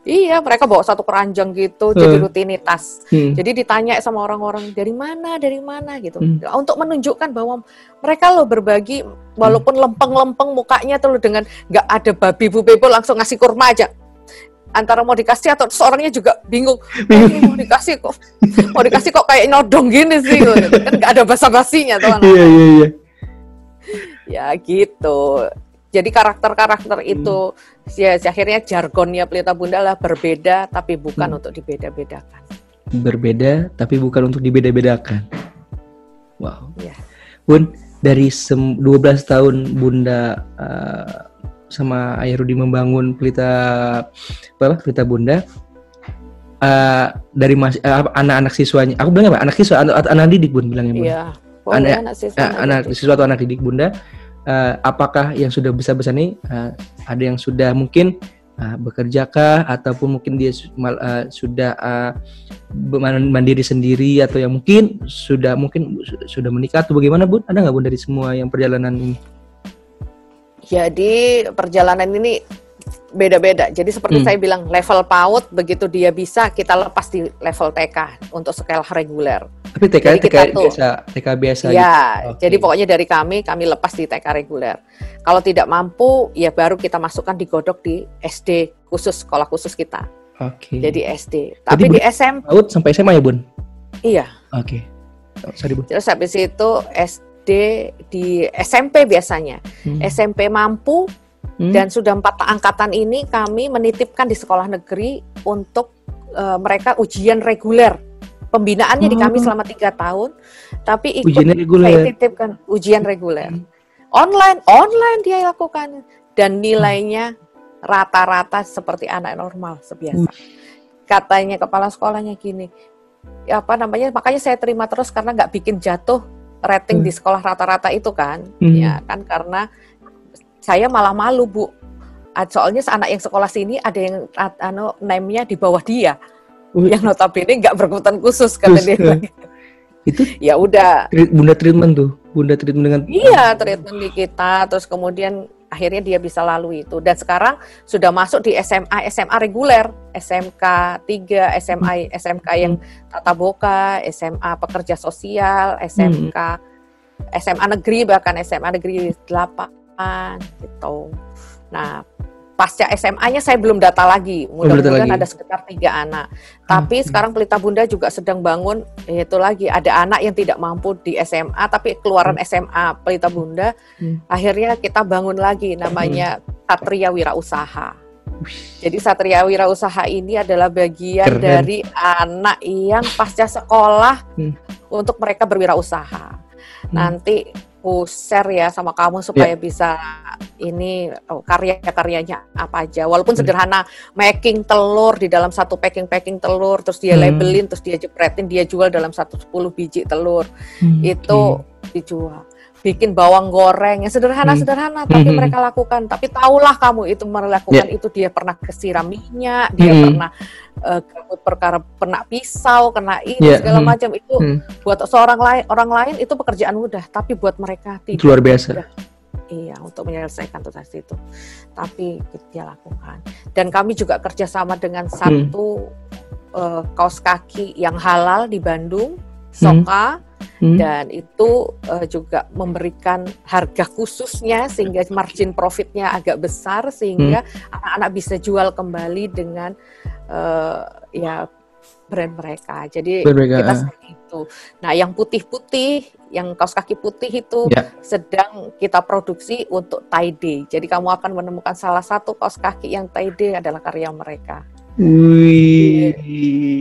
[SPEAKER 2] Iya, mereka bawa satu keranjang gitu, jadi
[SPEAKER 1] Eh.
[SPEAKER 2] rutinitas.
[SPEAKER 1] Hmm.
[SPEAKER 2] Jadi ditanya sama orang-orang dari mana, dari mana gitu,
[SPEAKER 1] Hmm.
[SPEAKER 2] untuk menunjukkan bahwa mereka loh berbagi, walaupun lempeng-lempeng mukanya tuh loh dengan nggak ada babi bu bebo langsung ngasih kurma aja. Antara mau dikasih atau terus orangnya juga bingung, "Oh, mau dikasih kok, mau dikasih kok kayak nodong gini sih, kan nggak ada basa-basinya tuh anak.
[SPEAKER 1] Iya, iya, iya.
[SPEAKER 2] Ya gitu. Jadi karakter-karakter
[SPEAKER 1] Hmm.
[SPEAKER 2] itu ya akhirnya jargonnya Pelita Bunda lah berbeda tapi bukan
[SPEAKER 1] Hmm.
[SPEAKER 2] untuk dibeda-bedakan.
[SPEAKER 1] Berbeda tapi bukan untuk dibeda-bedakan. Wow.
[SPEAKER 2] Iya.
[SPEAKER 1] Bun, dari sem- 12 tahun Bunda uh, sama Ayah Rudi membangun pelita apa pelita Bunda uh, dari mas apa, anak-anak siswanya. Aku bilang apa? Anak siswa atau atau anak didik Bun bilangnya Bun.
[SPEAKER 2] Iya. Boleh
[SPEAKER 1] Anak-
[SPEAKER 2] anak siswa anak
[SPEAKER 1] anak siswa atau anak didik Bunda eh, apakah yang sudah besar-besar nih eh, ada yang sudah mungkin eh, bekerjakah ataupun mungkin dia eh, sudah man- mandiri sendiri atau yang mungkin sudah mungkin su- sudah menikah atau bagaimana Bun? Ada nggak Bun dari semua yang perjalanan ini?
[SPEAKER 2] Jadi perjalanan ini beda-beda. Jadi seperti
[SPEAKER 1] Hmm.
[SPEAKER 2] saya bilang level PAUD begitu dia bisa kita lepas di level TK untuk skala reguler.
[SPEAKER 1] Tapi TK
[SPEAKER 2] Jadi
[SPEAKER 1] TK
[SPEAKER 2] tuh-
[SPEAKER 1] biasa TK biasa gitu.
[SPEAKER 2] Ya,
[SPEAKER 1] Oke.
[SPEAKER 2] jadi pokoknya dari kami kami lepas di TK reguler. Kalau tidak mampu ya baru kita masukkan digodok di SD khusus sekolah khusus kita.
[SPEAKER 1] Oke.
[SPEAKER 2] Jadi SD. Tapi
[SPEAKER 1] Bun-
[SPEAKER 2] di SMP
[SPEAKER 1] PAUD sampai SMA ya Bun?
[SPEAKER 2] iya.
[SPEAKER 1] Oke. Sorry Bun.
[SPEAKER 2] Terus habis itu SD di SMP biasanya.
[SPEAKER 1] Hmm.
[SPEAKER 2] SMP mampu
[SPEAKER 1] Hmm.
[SPEAKER 2] dan sudah empat angkatan ini kami menitipkan di sekolah negeri untuk eh, mereka ujian reguler. Pembinaannya di kami
[SPEAKER 1] Oh.
[SPEAKER 2] selama tiga tahun, tapi ikut saya
[SPEAKER 1] reguler.
[SPEAKER 2] titipkan ujian reguler.
[SPEAKER 1] Hmm.
[SPEAKER 2] Online, online dia lakukan dan nilainya rata-rata seperti anak normal sebiasa. Katanya kepala sekolahnya gini, ya apa namanya? Makanya saya terima terus karena nggak bikin jatuh rating
[SPEAKER 1] Hmm.
[SPEAKER 2] di sekolah rata-rata itu kan,
[SPEAKER 1] Hmm.
[SPEAKER 2] ya kan karena saya malah malu bu. Soalnya anak yang sekolah sini ada yang anu name-nya di bawah dia, yang notabene nggak berkebutuhan khusus kata dia.
[SPEAKER 1] eh, itu
[SPEAKER 2] Ya udah,
[SPEAKER 1] bunda treatment tuh, bunda treatment dengan
[SPEAKER 2] Iya, treatment di kita, terus kemudian akhirnya dia bisa lalui itu. Dan sekarang sudah masuk di SMA, SMA reguler, SMK 3, SMA, SMK yang tata boga, SMA pekerja sosial, SMK, SMA negeri, bahkan SMA negeri 8, gitu. Nah, pasca SMA-nya saya belum data lagi,
[SPEAKER 1] data
[SPEAKER 2] mudah-mudahan ada sekitar tiga anak. Tapi
[SPEAKER 1] Hmm.
[SPEAKER 2] sekarang Pelita Bunda juga sedang bangun itu lagi ada anak yang tidak mampu di SMA tapi keluaran SMA Pelita Bunda
[SPEAKER 1] Hmm.
[SPEAKER 2] akhirnya kita bangun lagi namanya Satria Wirausaha. Jadi Satria Wirausaha ini adalah bagian
[SPEAKER 1] Keren.
[SPEAKER 2] dari anak yang pasca sekolah
[SPEAKER 1] Hmm.
[SPEAKER 2] untuk mereka berwirausaha.
[SPEAKER 1] Hmm.
[SPEAKER 2] Nanti ku share ya sama kamu supaya bisa ini oh, karya-karyanya apa aja. Walaupun sederhana making telur di dalam satu packing packing telur terus dia
[SPEAKER 1] Hmm.
[SPEAKER 2] labelin terus dia jepretin dia jual dalam satu 10 biji telur.
[SPEAKER 1] Hmm,
[SPEAKER 2] itu
[SPEAKER 1] oke.
[SPEAKER 2] dijual bikin bawang goreng yang sederhana-sederhana tapi
[SPEAKER 1] Hmm.
[SPEAKER 2] mereka lakukan tapi tahulah kamu itu melakukan itu dia pernah kesiram minyak dia
[SPEAKER 1] Hmm.
[SPEAKER 2] pernah gabut perkara pernah pisau kena ini
[SPEAKER 1] Ya,
[SPEAKER 2] segala
[SPEAKER 1] hmm.
[SPEAKER 2] macam itu
[SPEAKER 1] Hmm,
[SPEAKER 2] buat seorang lain orang lain itu pekerjaan mudah tapi buat mereka tidak
[SPEAKER 1] luar biasa.
[SPEAKER 2] mudah. Iya, untuk menyelesaikan tugas itu. Tapi dia lakukan. Dan kami juga kerjasama dengan satu eh, kaos kaki yang halal di Bandung, Soka,
[SPEAKER 1] Hmm,
[SPEAKER 2] dan itu eh, juga memberikan harga khususnya sehingga margin profitnya agak besar sehingga anak-anak bisa jual kembali dengan eh, ya brand mereka. Jadi
[SPEAKER 1] Brand mereka,
[SPEAKER 2] kita
[SPEAKER 1] ah.
[SPEAKER 2] seperti itu. Nah, yang putih-putih, yang kaos kaki putih itu
[SPEAKER 1] Ya.
[SPEAKER 2] sedang kita produksi untuk tie dye. Jadi kamu akan menemukan salah satu kaos kaki yang tie dye adalah karya mereka.
[SPEAKER 1] Wih.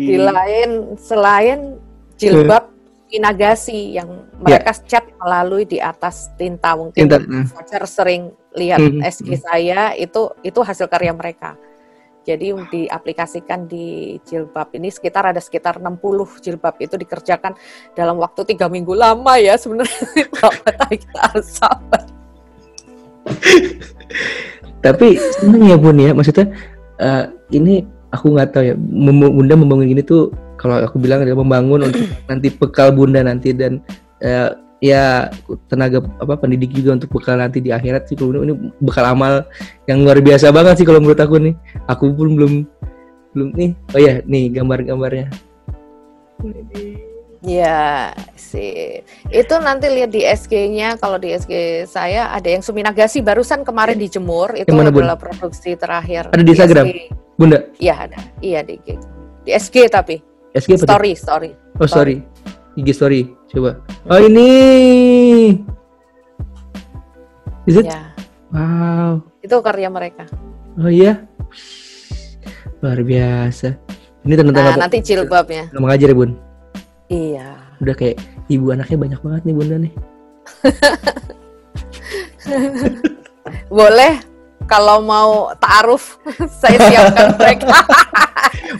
[SPEAKER 2] Di lain selain jilbab inagasi yang mereka cat melalui di atas tinta. Mungkin
[SPEAKER 1] nah.
[SPEAKER 2] Fajar sering lihat
[SPEAKER 1] Hmm,
[SPEAKER 2] SG saya itu itu hasil karya mereka. Jadi diaplikasikan di jilbab ini sekitar ada sekitar 60 jilbab itu dikerjakan dalam waktu tiga minggu lama ya sebenarnya. Tapi kita harus sabar.
[SPEAKER 1] Tapi seneng ya bun ya, maksudnya eh, ini aku nggak tahu ya, mem- bunda membangun gini tuh kalau aku bilang adalah membangun untuk nanti bekal bunda nanti dan eh, ya tenaga apa pendidik juga untuk bekal nanti di akhirat sih kalau ini bekal amal yang luar biasa banget sih kalau menurut aku nih. Aku pun belum belum nih. Oh ya, nih gambar-gambarnya.
[SPEAKER 2] Ya sih itu nanti lihat di SG-nya kalau di SG saya ada yang Suminagasi barusan kemarin dijemur itu
[SPEAKER 1] Yang mana, Bun?
[SPEAKER 2] adalah produksi terakhir
[SPEAKER 1] Ada di Instagram?
[SPEAKER 2] SG.
[SPEAKER 1] Bunda,
[SPEAKER 2] Iya ada iya di di SG tapi
[SPEAKER 1] SG apa tuh?
[SPEAKER 2] story story
[SPEAKER 1] Oh sorry, IG story. Coba. Oh ini. Is it?
[SPEAKER 2] ya
[SPEAKER 1] Wow.
[SPEAKER 2] itu karya mereka.
[SPEAKER 1] Oh iya. Luar biasa. Ini tentang
[SPEAKER 2] Nah
[SPEAKER 1] apa?
[SPEAKER 2] nanti jilbabnya
[SPEAKER 1] Nggak mengajar ya bun.
[SPEAKER 2] iya
[SPEAKER 1] Udah kayak ibu anaknya banyak banget nih bunda nih.
[SPEAKER 2] boleh kalau mau taaruf saya siapkan mereka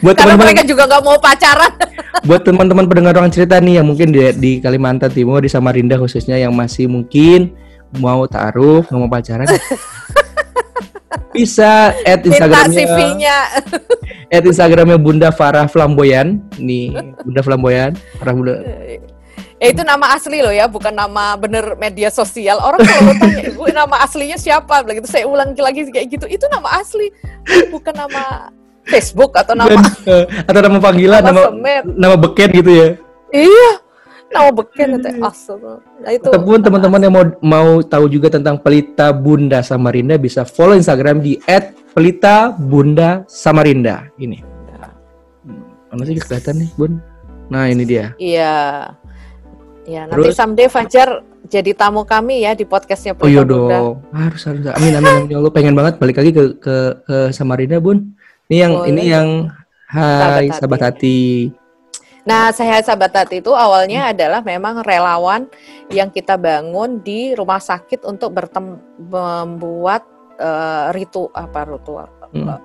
[SPEAKER 1] Buat
[SPEAKER 2] karena
[SPEAKER 1] teman-teman,
[SPEAKER 2] mereka juga nggak mau pacaran.
[SPEAKER 1] buat teman-teman pendengar orang cerita nih yang mungkin di, di Kalimantan Timur di Samarinda khususnya yang masih mungkin mau taruh nggak mau pacaran. bisa add Instagramnya,
[SPEAKER 2] CV-nya.
[SPEAKER 1] add Instagramnya Bunda Farah Flamboyan. Nih Bunda Flamboyan, Farah Bunda.
[SPEAKER 2] Ya itu nama asli loh ya, bukan nama bener media sosial. Orang kalau tanya, ibu nama aslinya siapa? Begitu saya ulang lagi kayak gitu, itu nama asli, bukan nama Facebook atau nama
[SPEAKER 1] Dan, eh, atau nama panggilan,
[SPEAKER 2] Nama
[SPEAKER 1] nama
[SPEAKER 2] semet.
[SPEAKER 1] nama beken gitu ya.
[SPEAKER 2] iya, nama beken itu asal. Nah itu.
[SPEAKER 1] Ataupun teman-teman yang mau mau tahu juga tentang Pelita Bunda Samarinda bisa follow Instagram di @pelita_bunda Samarinda. Ini. Hmm, Mana sih kelihatan nih, Bun? Nah, ini dia.
[SPEAKER 2] Iya. Ya, nanti
[SPEAKER 1] Terus?
[SPEAKER 2] someday Fajar jadi tamu kami ya di podcastnya
[SPEAKER 1] Oh iya dong. Harus harus. Amin amin amin. Ya Allah pengen banget balik lagi ke ke, ke Samarinda, Bun. Ini yang
[SPEAKER 2] Boleh.
[SPEAKER 1] ini yang Hai
[SPEAKER 2] Sahabat
[SPEAKER 1] sahabat hati.
[SPEAKER 2] Nah, saya sahabat hati itu awalnya adalah memang relawan yang kita bangun di rumah sakit untuk bertem membuat eh, ritu apa ritual
[SPEAKER 1] Hmm.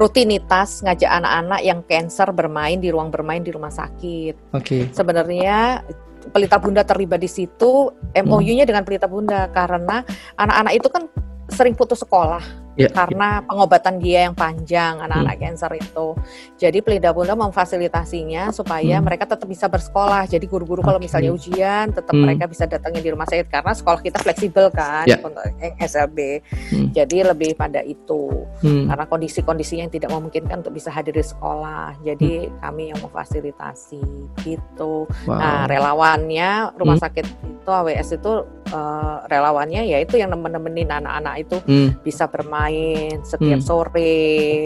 [SPEAKER 2] rutinitas ngajak anak-anak yang cancer bermain di ruang bermain di rumah sakit.
[SPEAKER 1] Oke.
[SPEAKER 2] Sebenarnya Pelita Bunda terlibat di situ, MOU-nya dengan Pelita Bunda. Karena anak-anak itu kan sering putus sekolah
[SPEAKER 1] Ya.
[SPEAKER 2] karena pengobatan dia yang panjang anak-anak cancer itu. Jadi Pelita Bunda memfasilitasinya supaya
[SPEAKER 1] Hmm.
[SPEAKER 2] mereka tetap bisa bersekolah. Jadi guru-guru kalau
[SPEAKER 1] Oke.
[SPEAKER 2] misalnya ujian tetap
[SPEAKER 1] Hmm.
[SPEAKER 2] mereka bisa datangin di rumah sakit karena sekolah kita fleksibel kan
[SPEAKER 1] Ya.
[SPEAKER 2] untuk SLB.
[SPEAKER 1] Hmm.
[SPEAKER 2] Jadi lebih pada itu
[SPEAKER 1] Hmm.
[SPEAKER 2] karena kondisi-kondisinya yang tidak memungkinkan untuk bisa hadir di sekolah. Jadi
[SPEAKER 1] Hmm.
[SPEAKER 2] kami yang memfasilitasi gitu.
[SPEAKER 1] Wow.
[SPEAKER 2] Nah, relawannya rumah
[SPEAKER 1] Hmm.
[SPEAKER 2] sakit itu AWS itu eh, relawannya yaitu yang nemen-nemenin anak-anak itu
[SPEAKER 1] Hmm.
[SPEAKER 2] bisa bermain setiap
[SPEAKER 1] Hmm.
[SPEAKER 2] sore.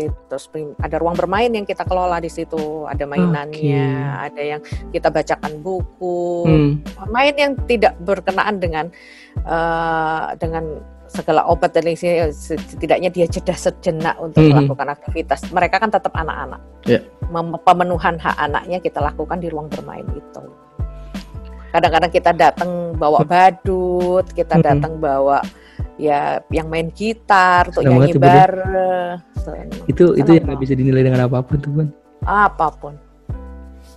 [SPEAKER 2] Terus ada ruang bermain yang kita kelola di situ, ada mainannya, ada yang kita bacakan buku,
[SPEAKER 1] Hmm.
[SPEAKER 2] main yang tidak berkenaan dengan eh, dengan segala obat dan lain setidaknya dia jeda sejenak untuk
[SPEAKER 1] Mhm.
[SPEAKER 2] melakukan aktivitas. Mereka kan tetap anak-anak.
[SPEAKER 1] Ya.
[SPEAKER 2] Mem- Pemenuhan hak anaknya kita lakukan di ruang bermain itu. Kadang-kadang kita datang bawa badut, kita
[SPEAKER 1] Mhm.
[SPEAKER 2] datang bawa ya yang main gitar, untuk
[SPEAKER 1] Senang
[SPEAKER 2] nyanyi
[SPEAKER 1] ya,
[SPEAKER 2] bareng.
[SPEAKER 1] Itu itu
[SPEAKER 2] Senang
[SPEAKER 1] yang nggak bisa dinilai dengan apa pun tuh bun.
[SPEAKER 2] apa pun.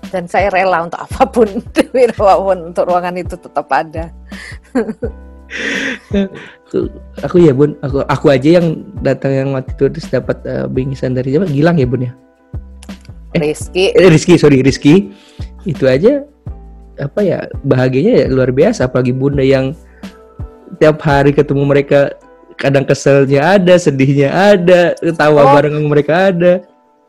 [SPEAKER 2] Dan saya rela untuk apa pun, demi apa pun untuk ruangan itu tetap ada.
[SPEAKER 1] Aku, aku ya bun, aku aku aja yang datang yang waktu itu terus dapat eh, bingkisan dari siapa? Gilang ya bun ya? Eh.
[SPEAKER 2] Rizky,
[SPEAKER 1] Eh, Rizky sorry Rizky itu aja apa ya bahagianya ya luar biasa apalagi bunda yang tiap hari ketemu mereka kadang keselnya ada sedihnya ada tawa
[SPEAKER 2] Oh.
[SPEAKER 1] bareng sama mereka ada.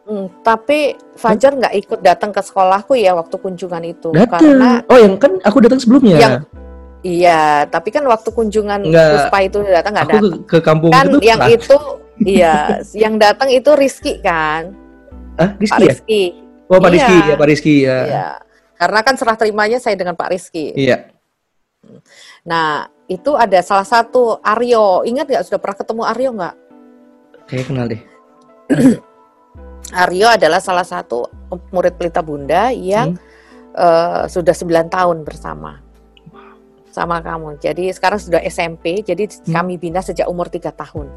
[SPEAKER 2] Hmm, tapi Fajar nggak ikut datang ke sekolahku ya waktu kunjungan itu
[SPEAKER 1] datang
[SPEAKER 2] karena
[SPEAKER 1] oh yang kan aku datang sebelumnya?
[SPEAKER 2] Yang iya tapi kan waktu kunjungan
[SPEAKER 1] Nggak.
[SPEAKER 2] Puspa itu datang nggak datang
[SPEAKER 1] ke, ke kampung
[SPEAKER 2] kan
[SPEAKER 1] itu
[SPEAKER 2] yang
[SPEAKER 1] lah.
[SPEAKER 2] itu iya yang datang itu Rizky kan?
[SPEAKER 1] Ah
[SPEAKER 2] Pak
[SPEAKER 1] Rizky ya?
[SPEAKER 2] Rizky.
[SPEAKER 1] Oh Pak
[SPEAKER 2] Iya.
[SPEAKER 1] Rizky ya Pak Rizky ya
[SPEAKER 2] iya. Karena kan serah terimanya saya dengan Pak Rizky.
[SPEAKER 1] Iya.
[SPEAKER 2] Nah itu ada salah satu Aryo ingat nggak sudah pernah ketemu Aryo nggak
[SPEAKER 1] kayak kenal deh
[SPEAKER 2] Aryo adalah salah satu murid pelita bunda yang
[SPEAKER 1] Hmm.
[SPEAKER 2] eh, sudah 9 tahun bersama sama kamu. Jadi sekarang sudah SMP, jadi
[SPEAKER 1] Hmm.
[SPEAKER 2] kami bina sejak umur tiga tahun.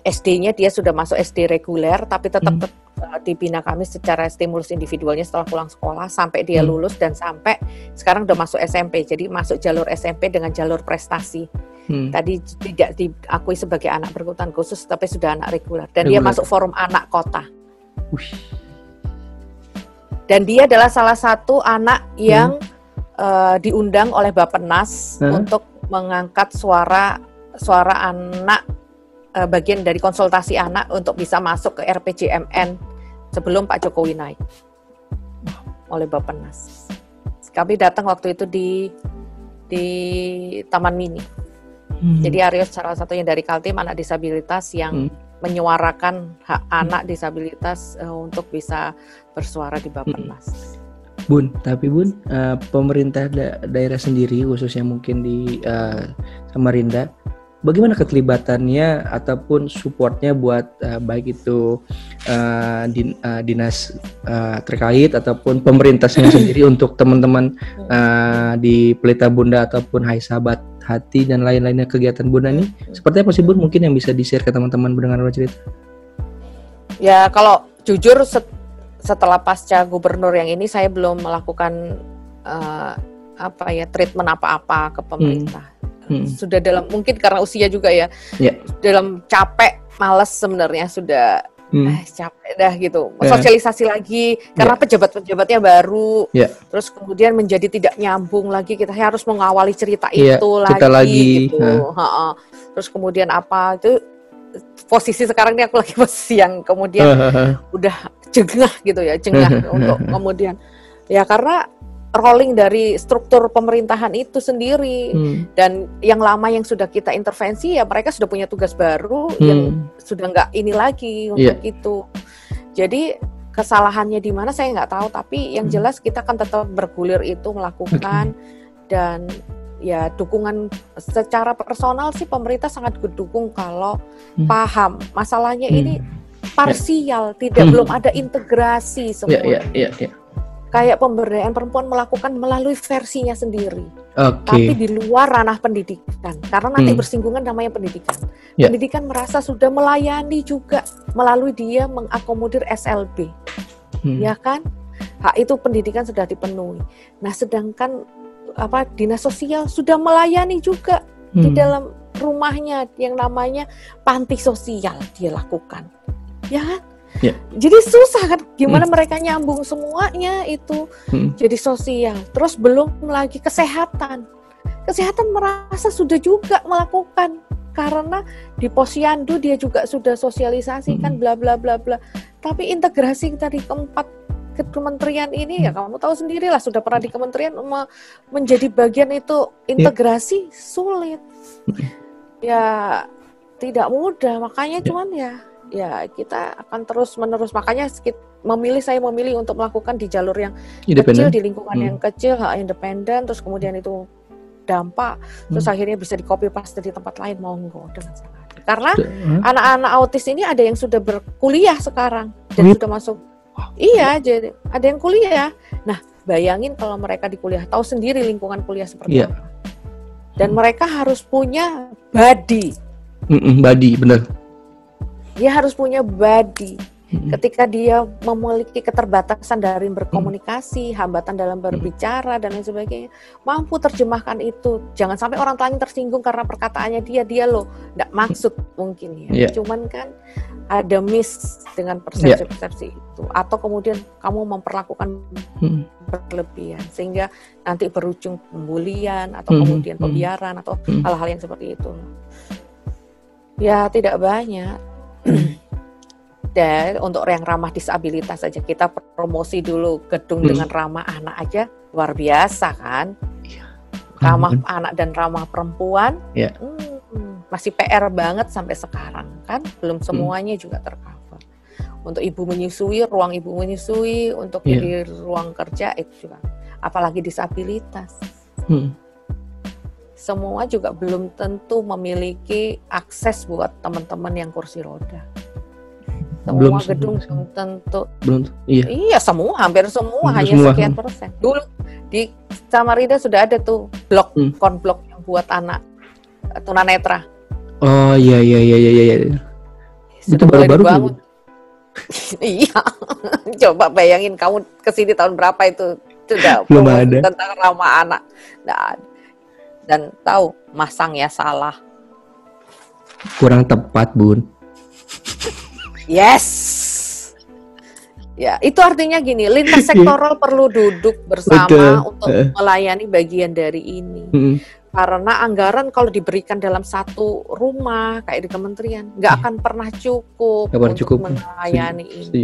[SPEAKER 2] SD-nya dia sudah masuk SD reguler, tapi tetap
[SPEAKER 1] Hmm.
[SPEAKER 2] Eh, dibina kami secara stimulus individualnya setelah pulang sekolah sampai dia
[SPEAKER 1] Hmm.
[SPEAKER 2] lulus dan sampai sekarang udah masuk SMP. Jadi masuk jalur SMP dengan jalur prestasi.
[SPEAKER 1] Hmm.
[SPEAKER 2] Tadi tidak diakui sebagai anak berkebutuhan khusus, tapi sudah anak reguler. Dan dia
[SPEAKER 1] Reguler.
[SPEAKER 2] masuk forum anak kota.
[SPEAKER 1] Wih.
[SPEAKER 2] Dan dia adalah salah satu anak yang eh, diundang oleh Bappenas
[SPEAKER 1] Hmm.
[SPEAKER 2] untuk mengangkat suara suara anak eh, bagian dari konsultasi anak untuk bisa masuk ke RPJMN sebelum Pak Jokowi naik oleh Bappenas. Kami datang waktu itu di di Taman Mini.
[SPEAKER 1] Hmm.
[SPEAKER 2] Jadi Aryo salah satunya dari Kaltim anak disabilitas yang
[SPEAKER 1] Hmm.
[SPEAKER 2] menyuarakan hak anak disabilitas eh, untuk bisa bersuara di Bappenas.
[SPEAKER 1] Bun, tapi Bun, eh, pemerintah da- daerah sendiri khususnya mungkin di eh, Samarinda, bagaimana keterlibatannya ataupun supportnya buat eh, baik itu eh, din- eh, dinas eh, terkait ataupun pemerintahnya sendiri untuk teman-teman eh, di Pelita Bunda ataupun Hai Sahabat Hati dan lain-lainnya kegiatan Bunda ini seperti apa sih Bun mungkin yang bisa di-share ke teman-teman mendengar cerita?
[SPEAKER 2] Ya kalau jujur set- setelah pasca gubernur yang ini saya belum melakukan eh, apa ya treatment apa-apa ke pemerintah.
[SPEAKER 1] Hmm.
[SPEAKER 2] Sudah dalam mungkin karena usia juga ya.
[SPEAKER 1] Ya.
[SPEAKER 2] Dalam capek, males sebenarnya sudah
[SPEAKER 1] Hmm.
[SPEAKER 2] eh, capek dah gitu.
[SPEAKER 1] Ya.
[SPEAKER 2] Sosialisasi lagi karena pejabat-pejabatnya baru.
[SPEAKER 1] Ya.
[SPEAKER 2] Terus kemudian menjadi tidak nyambung lagi kita harus mengawali cerita
[SPEAKER 1] Iya,
[SPEAKER 2] itu lagi,
[SPEAKER 1] lagi.
[SPEAKER 2] gitu.
[SPEAKER 1] Hah.
[SPEAKER 2] Ha-ha. Terus kemudian apa itu posisi sekarang ini aku lagi posisi yang kemudian udah jengah gitu ya jengah untuk kemudian ya karena rolling dari struktur pemerintahan itu sendiri
[SPEAKER 1] Hmm.
[SPEAKER 2] dan yang lama yang sudah kita intervensi ya mereka sudah punya tugas baru yang
[SPEAKER 1] Hmm.
[SPEAKER 2] sudah nggak ini lagi untuk itu jadi kesalahannya di mana saya nggak tahu tapi yang
[SPEAKER 1] Hmm.
[SPEAKER 2] jelas kita akan tetap bergulir itu melakukan dan ya dukungan secara personal sih pemerintah sangat mendukung kalau
[SPEAKER 1] Hmm.
[SPEAKER 2] paham masalahnya
[SPEAKER 1] Hmm.
[SPEAKER 2] ini parsial tidak
[SPEAKER 1] Hmm.
[SPEAKER 2] belum ada integrasi
[SPEAKER 1] Ya,
[SPEAKER 2] semua
[SPEAKER 1] ya, ya, ya.
[SPEAKER 2] Kayak pemberdayaan perempuan melakukan melalui versinya sendiri
[SPEAKER 1] Oke.
[SPEAKER 2] tapi di luar ranah pendidikan karena nanti
[SPEAKER 1] Hmm.
[SPEAKER 2] bersinggungan namanya pendidikan
[SPEAKER 1] Ya.
[SPEAKER 2] pendidikan merasa sudah melayani juga melalui dia mengakomodir SLB
[SPEAKER 1] Hmm.
[SPEAKER 2] ya kan hak itu pendidikan sudah dipenuhi nah sedangkan apa dinas sosial sudah melayani juga di
[SPEAKER 1] Hmm.
[SPEAKER 2] dalam rumahnya yang namanya panti sosial dia lakukan ya kan
[SPEAKER 1] Ya.
[SPEAKER 2] jadi susah kan gimana mereka nyambung semuanya itu.
[SPEAKER 1] Hmm.
[SPEAKER 2] jadi sosial. Terus belum lagi kesehatan. Kesehatan merasa sudah juga melakukan. Karena di posyandu dia juga sudah sosialisasi kan
[SPEAKER 1] Hmm.
[SPEAKER 2] bla bla bla bla. Tapi integrasi dari keempat ke kementerian ini ya kamu tahu sendiri lah sudah pernah di kementerian me- menjadi bagian itu integrasi sulit. Ya tidak mudah. Makanya
[SPEAKER 1] Ya.
[SPEAKER 2] cuman ya ya kita akan terus menerus makanya memilih saya memilih untuk melakukan di jalur yang kecil di lingkungan
[SPEAKER 1] Hmm.
[SPEAKER 2] yang kecil independen terus kemudian itu dampak terus
[SPEAKER 1] Hmm.
[SPEAKER 2] akhirnya bisa di copy paste di tempat lain monggo dengan senang hati. karena
[SPEAKER 1] Hah?
[SPEAKER 2] anak-anak autis ini ada yang sudah berkuliah sekarang dan
[SPEAKER 1] Oh, iya?
[SPEAKER 2] sudah masuk iya jadi ada yang kuliah nah bayangin kalau mereka di kuliah tahu sendiri lingkungan kuliah seperti apa dan mereka harus punya body
[SPEAKER 1] body bener
[SPEAKER 2] dia harus punya body ketika dia memiliki keterbatasan dari berkomunikasi, hambatan dalam berbicara dan lain sebagainya, mampu terjemahkan itu. Jangan sampai orang lain tersinggung karena perkataannya dia dia loh, tidak maksud mungkin ya.
[SPEAKER 1] Yeah.
[SPEAKER 2] Cuman kan ada miss dengan persepsi-persepsi itu, atau kemudian kamu memperlakukan
[SPEAKER 1] Mm.
[SPEAKER 2] berlebihan sehingga nanti berujung pembulian atau
[SPEAKER 1] Mhm,
[SPEAKER 2] kemudian pembiaran atau hal-hal yang seperti itu. Ya tidak banyak. Dan untuk yang ramah disabilitas saja kita promosi dulu gedung
[SPEAKER 1] Hmm.
[SPEAKER 2] dengan ramah anak aja luar biasa kan.
[SPEAKER 1] Iya.
[SPEAKER 2] Ramah
[SPEAKER 1] Ampun.
[SPEAKER 2] anak dan ramah perempuan.
[SPEAKER 1] Iya.
[SPEAKER 2] hmm, masih PR banget sampai sekarang kan belum
[SPEAKER 1] Hmm.
[SPEAKER 2] semuanya juga tercover. Untuk ibu menyusui, ruang ibu menyusui, untuk
[SPEAKER 1] Iya.
[SPEAKER 2] di ruang kerja itu juga. Apalagi disabilitas.
[SPEAKER 1] Mm.
[SPEAKER 2] Semua juga belum tentu memiliki akses buat teman-teman yang kursi roda. Semua
[SPEAKER 1] Belum
[SPEAKER 2] gedung belum tentu.
[SPEAKER 1] belum iya
[SPEAKER 2] Iya, semua hampir semua
[SPEAKER 1] Hampir
[SPEAKER 2] hanya
[SPEAKER 1] semua.
[SPEAKER 2] sekian persen. Dulu di Samarinda sudah ada tuh blok
[SPEAKER 1] Hmm.
[SPEAKER 2] konblok yang buat anak eh, tunanetra.
[SPEAKER 1] oh iya iya iya iya iya itu baru-baru
[SPEAKER 2] iya. Coba bayangin kamu ke sini tahun berapa itu sudah
[SPEAKER 1] Belum ada.
[SPEAKER 2] tentang ramah anak. Ada. Dan tahu masangnya salah.
[SPEAKER 1] kurang tepat bun
[SPEAKER 2] Yes. Ya, itu artinya gini, lintas sektoral perlu duduk bersama
[SPEAKER 1] Betul.
[SPEAKER 2] untuk
[SPEAKER 1] Eh.
[SPEAKER 2] melayani bagian dari ini.
[SPEAKER 1] Mm.
[SPEAKER 2] Karena anggaran kalau diberikan dalam satu rumah kayak di kementerian, nggak
[SPEAKER 1] Iya.
[SPEAKER 2] akan pernah cukup
[SPEAKER 1] pernah
[SPEAKER 2] untuk
[SPEAKER 1] cukup.
[SPEAKER 2] melayani ini.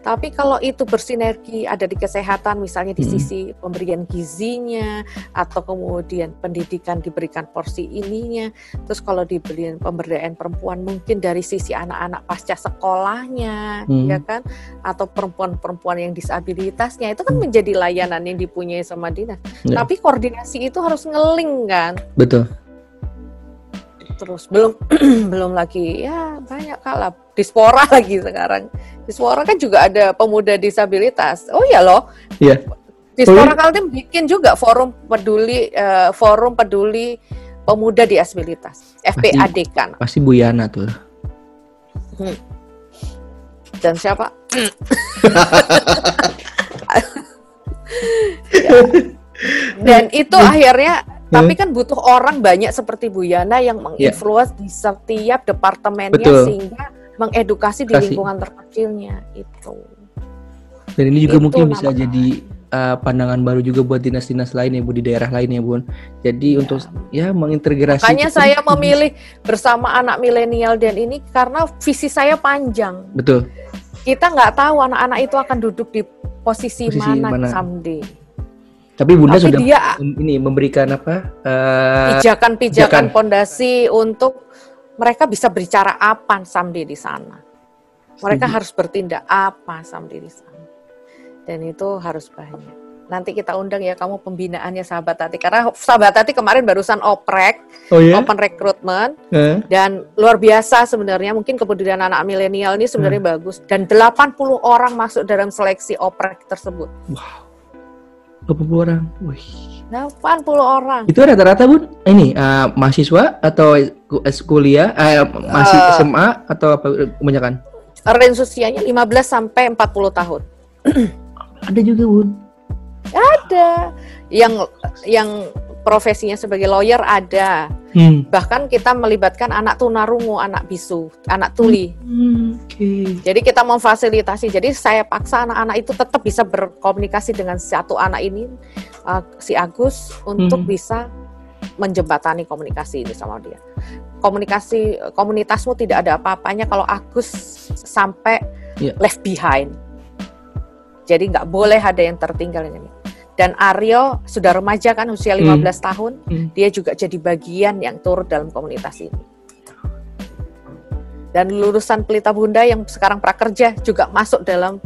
[SPEAKER 2] Tapi kalau itu bersinergi ada di kesehatan, misalnya di sisi pemberian gizinya, atau kemudian pendidikan diberikan porsi ininya, terus kalau diberikan pemberdayaan perempuan mungkin dari sisi anak-anak pasca sekolahnya,
[SPEAKER 1] Mm.
[SPEAKER 2] ya kan, atau perempuan-perempuan yang disabilitasnya itu kan
[SPEAKER 1] Mm.
[SPEAKER 2] menjadi layanan yang dipunyai sama dinas.
[SPEAKER 1] Ya.
[SPEAKER 2] Tapi koordinasi itu harus ngeling kan,
[SPEAKER 1] betul
[SPEAKER 2] terus belum belum lagi ya banyak kalah dispora lagi sekarang. Dispora kan juga ada pemuda disabilitas. Oh ya loh.
[SPEAKER 1] Iya.
[SPEAKER 2] dispora Kaltim bikin juga forum peduli eh, forum peduli pemuda disabilitas. FPAD kan.
[SPEAKER 1] pasti Bu Yana tuh.
[SPEAKER 2] Dan siapa? Ya. dan itu akhirnya tapi kan butuh orang banyak seperti Bu Yana yang menginfluence di setiap departemennya
[SPEAKER 1] Betul.
[SPEAKER 2] sehingga mengedukasi di
[SPEAKER 1] Kasih.
[SPEAKER 2] lingkungan terkecilnya itu.
[SPEAKER 1] dan ini juga
[SPEAKER 2] Itu
[SPEAKER 1] mungkin bisa
[SPEAKER 2] namanya.
[SPEAKER 1] jadi uh, pandangan baru juga buat dinas-dinas lain ya Bu di daerah lain ya Bun jadi
[SPEAKER 2] Ya.
[SPEAKER 1] untuk ya mengintegrasi
[SPEAKER 2] Makanya
[SPEAKER 1] itu-
[SPEAKER 2] saya memilih bersama anak milenial dan ini karena visi saya panjang.
[SPEAKER 1] betul
[SPEAKER 2] Kita nggak tahu anak-anak itu akan duduk di posisi,
[SPEAKER 1] Posisi
[SPEAKER 2] mana,
[SPEAKER 1] mana.
[SPEAKER 2] someday.
[SPEAKER 1] Tapi Bunda
[SPEAKER 2] Tapi
[SPEAKER 1] sudah
[SPEAKER 2] dia
[SPEAKER 1] ini memberikan apa uh,
[SPEAKER 2] pijakan-pijakan
[SPEAKER 1] pijakan.
[SPEAKER 2] pondasi untuk mereka bisa berbicara apa someday di sana. Mereka
[SPEAKER 1] Setuju.
[SPEAKER 2] harus bertindak apa someday di sana. Dan itu harus banyak. Nanti kita undang ya kamu pembinaannya sahabat hati karena sahabat hati kemarin barusan oprek,
[SPEAKER 1] oh ya
[SPEAKER 2] open recruitment
[SPEAKER 1] Eh,
[SPEAKER 2] dan luar biasa sebenarnya mungkin kepedulian anak milenial ini sebenarnya
[SPEAKER 1] Hmm.
[SPEAKER 2] bagus dan 80 orang masuk dalam seleksi oprek tersebut.
[SPEAKER 1] 20 orang Wih.
[SPEAKER 2] 80 orang.
[SPEAKER 1] itu rata-rata Bun ini uh, mahasiswa atau eh, kuliah eh, masih
[SPEAKER 2] Eh.
[SPEAKER 1] SMA atau apa kebanyakan
[SPEAKER 2] Range usianya 15 sampai 40 tahun.
[SPEAKER 1] ada juga Bun
[SPEAKER 2] ada yang yang profesinya sebagai lawyer ada.
[SPEAKER 1] Hmm.
[SPEAKER 2] bahkan kita melibatkan anak tunarungu anak bisu anak tuli.
[SPEAKER 1] Hmm, oke.
[SPEAKER 2] Jadi kita memfasilitasi. Jadi saya paksa anak-anak itu tetap bisa berkomunikasi dengan satu anak ini uh, si Agus untuk
[SPEAKER 1] Hmm.
[SPEAKER 2] bisa menjembatani komunikasi ini sama dia. Komunikasi komunitasmu tidak ada apa-apanya kalau Agus sampai
[SPEAKER 1] Iya.
[SPEAKER 2] left behind. Jadi nggak boleh ada yang tertinggal ini dan Aryo sudah remaja kan usia 15 tahun
[SPEAKER 1] Hmm.
[SPEAKER 2] dia juga jadi bagian yang turut dalam komunitas ini dan lulusan pelita bunda yang sekarang prakerja juga masuk dalam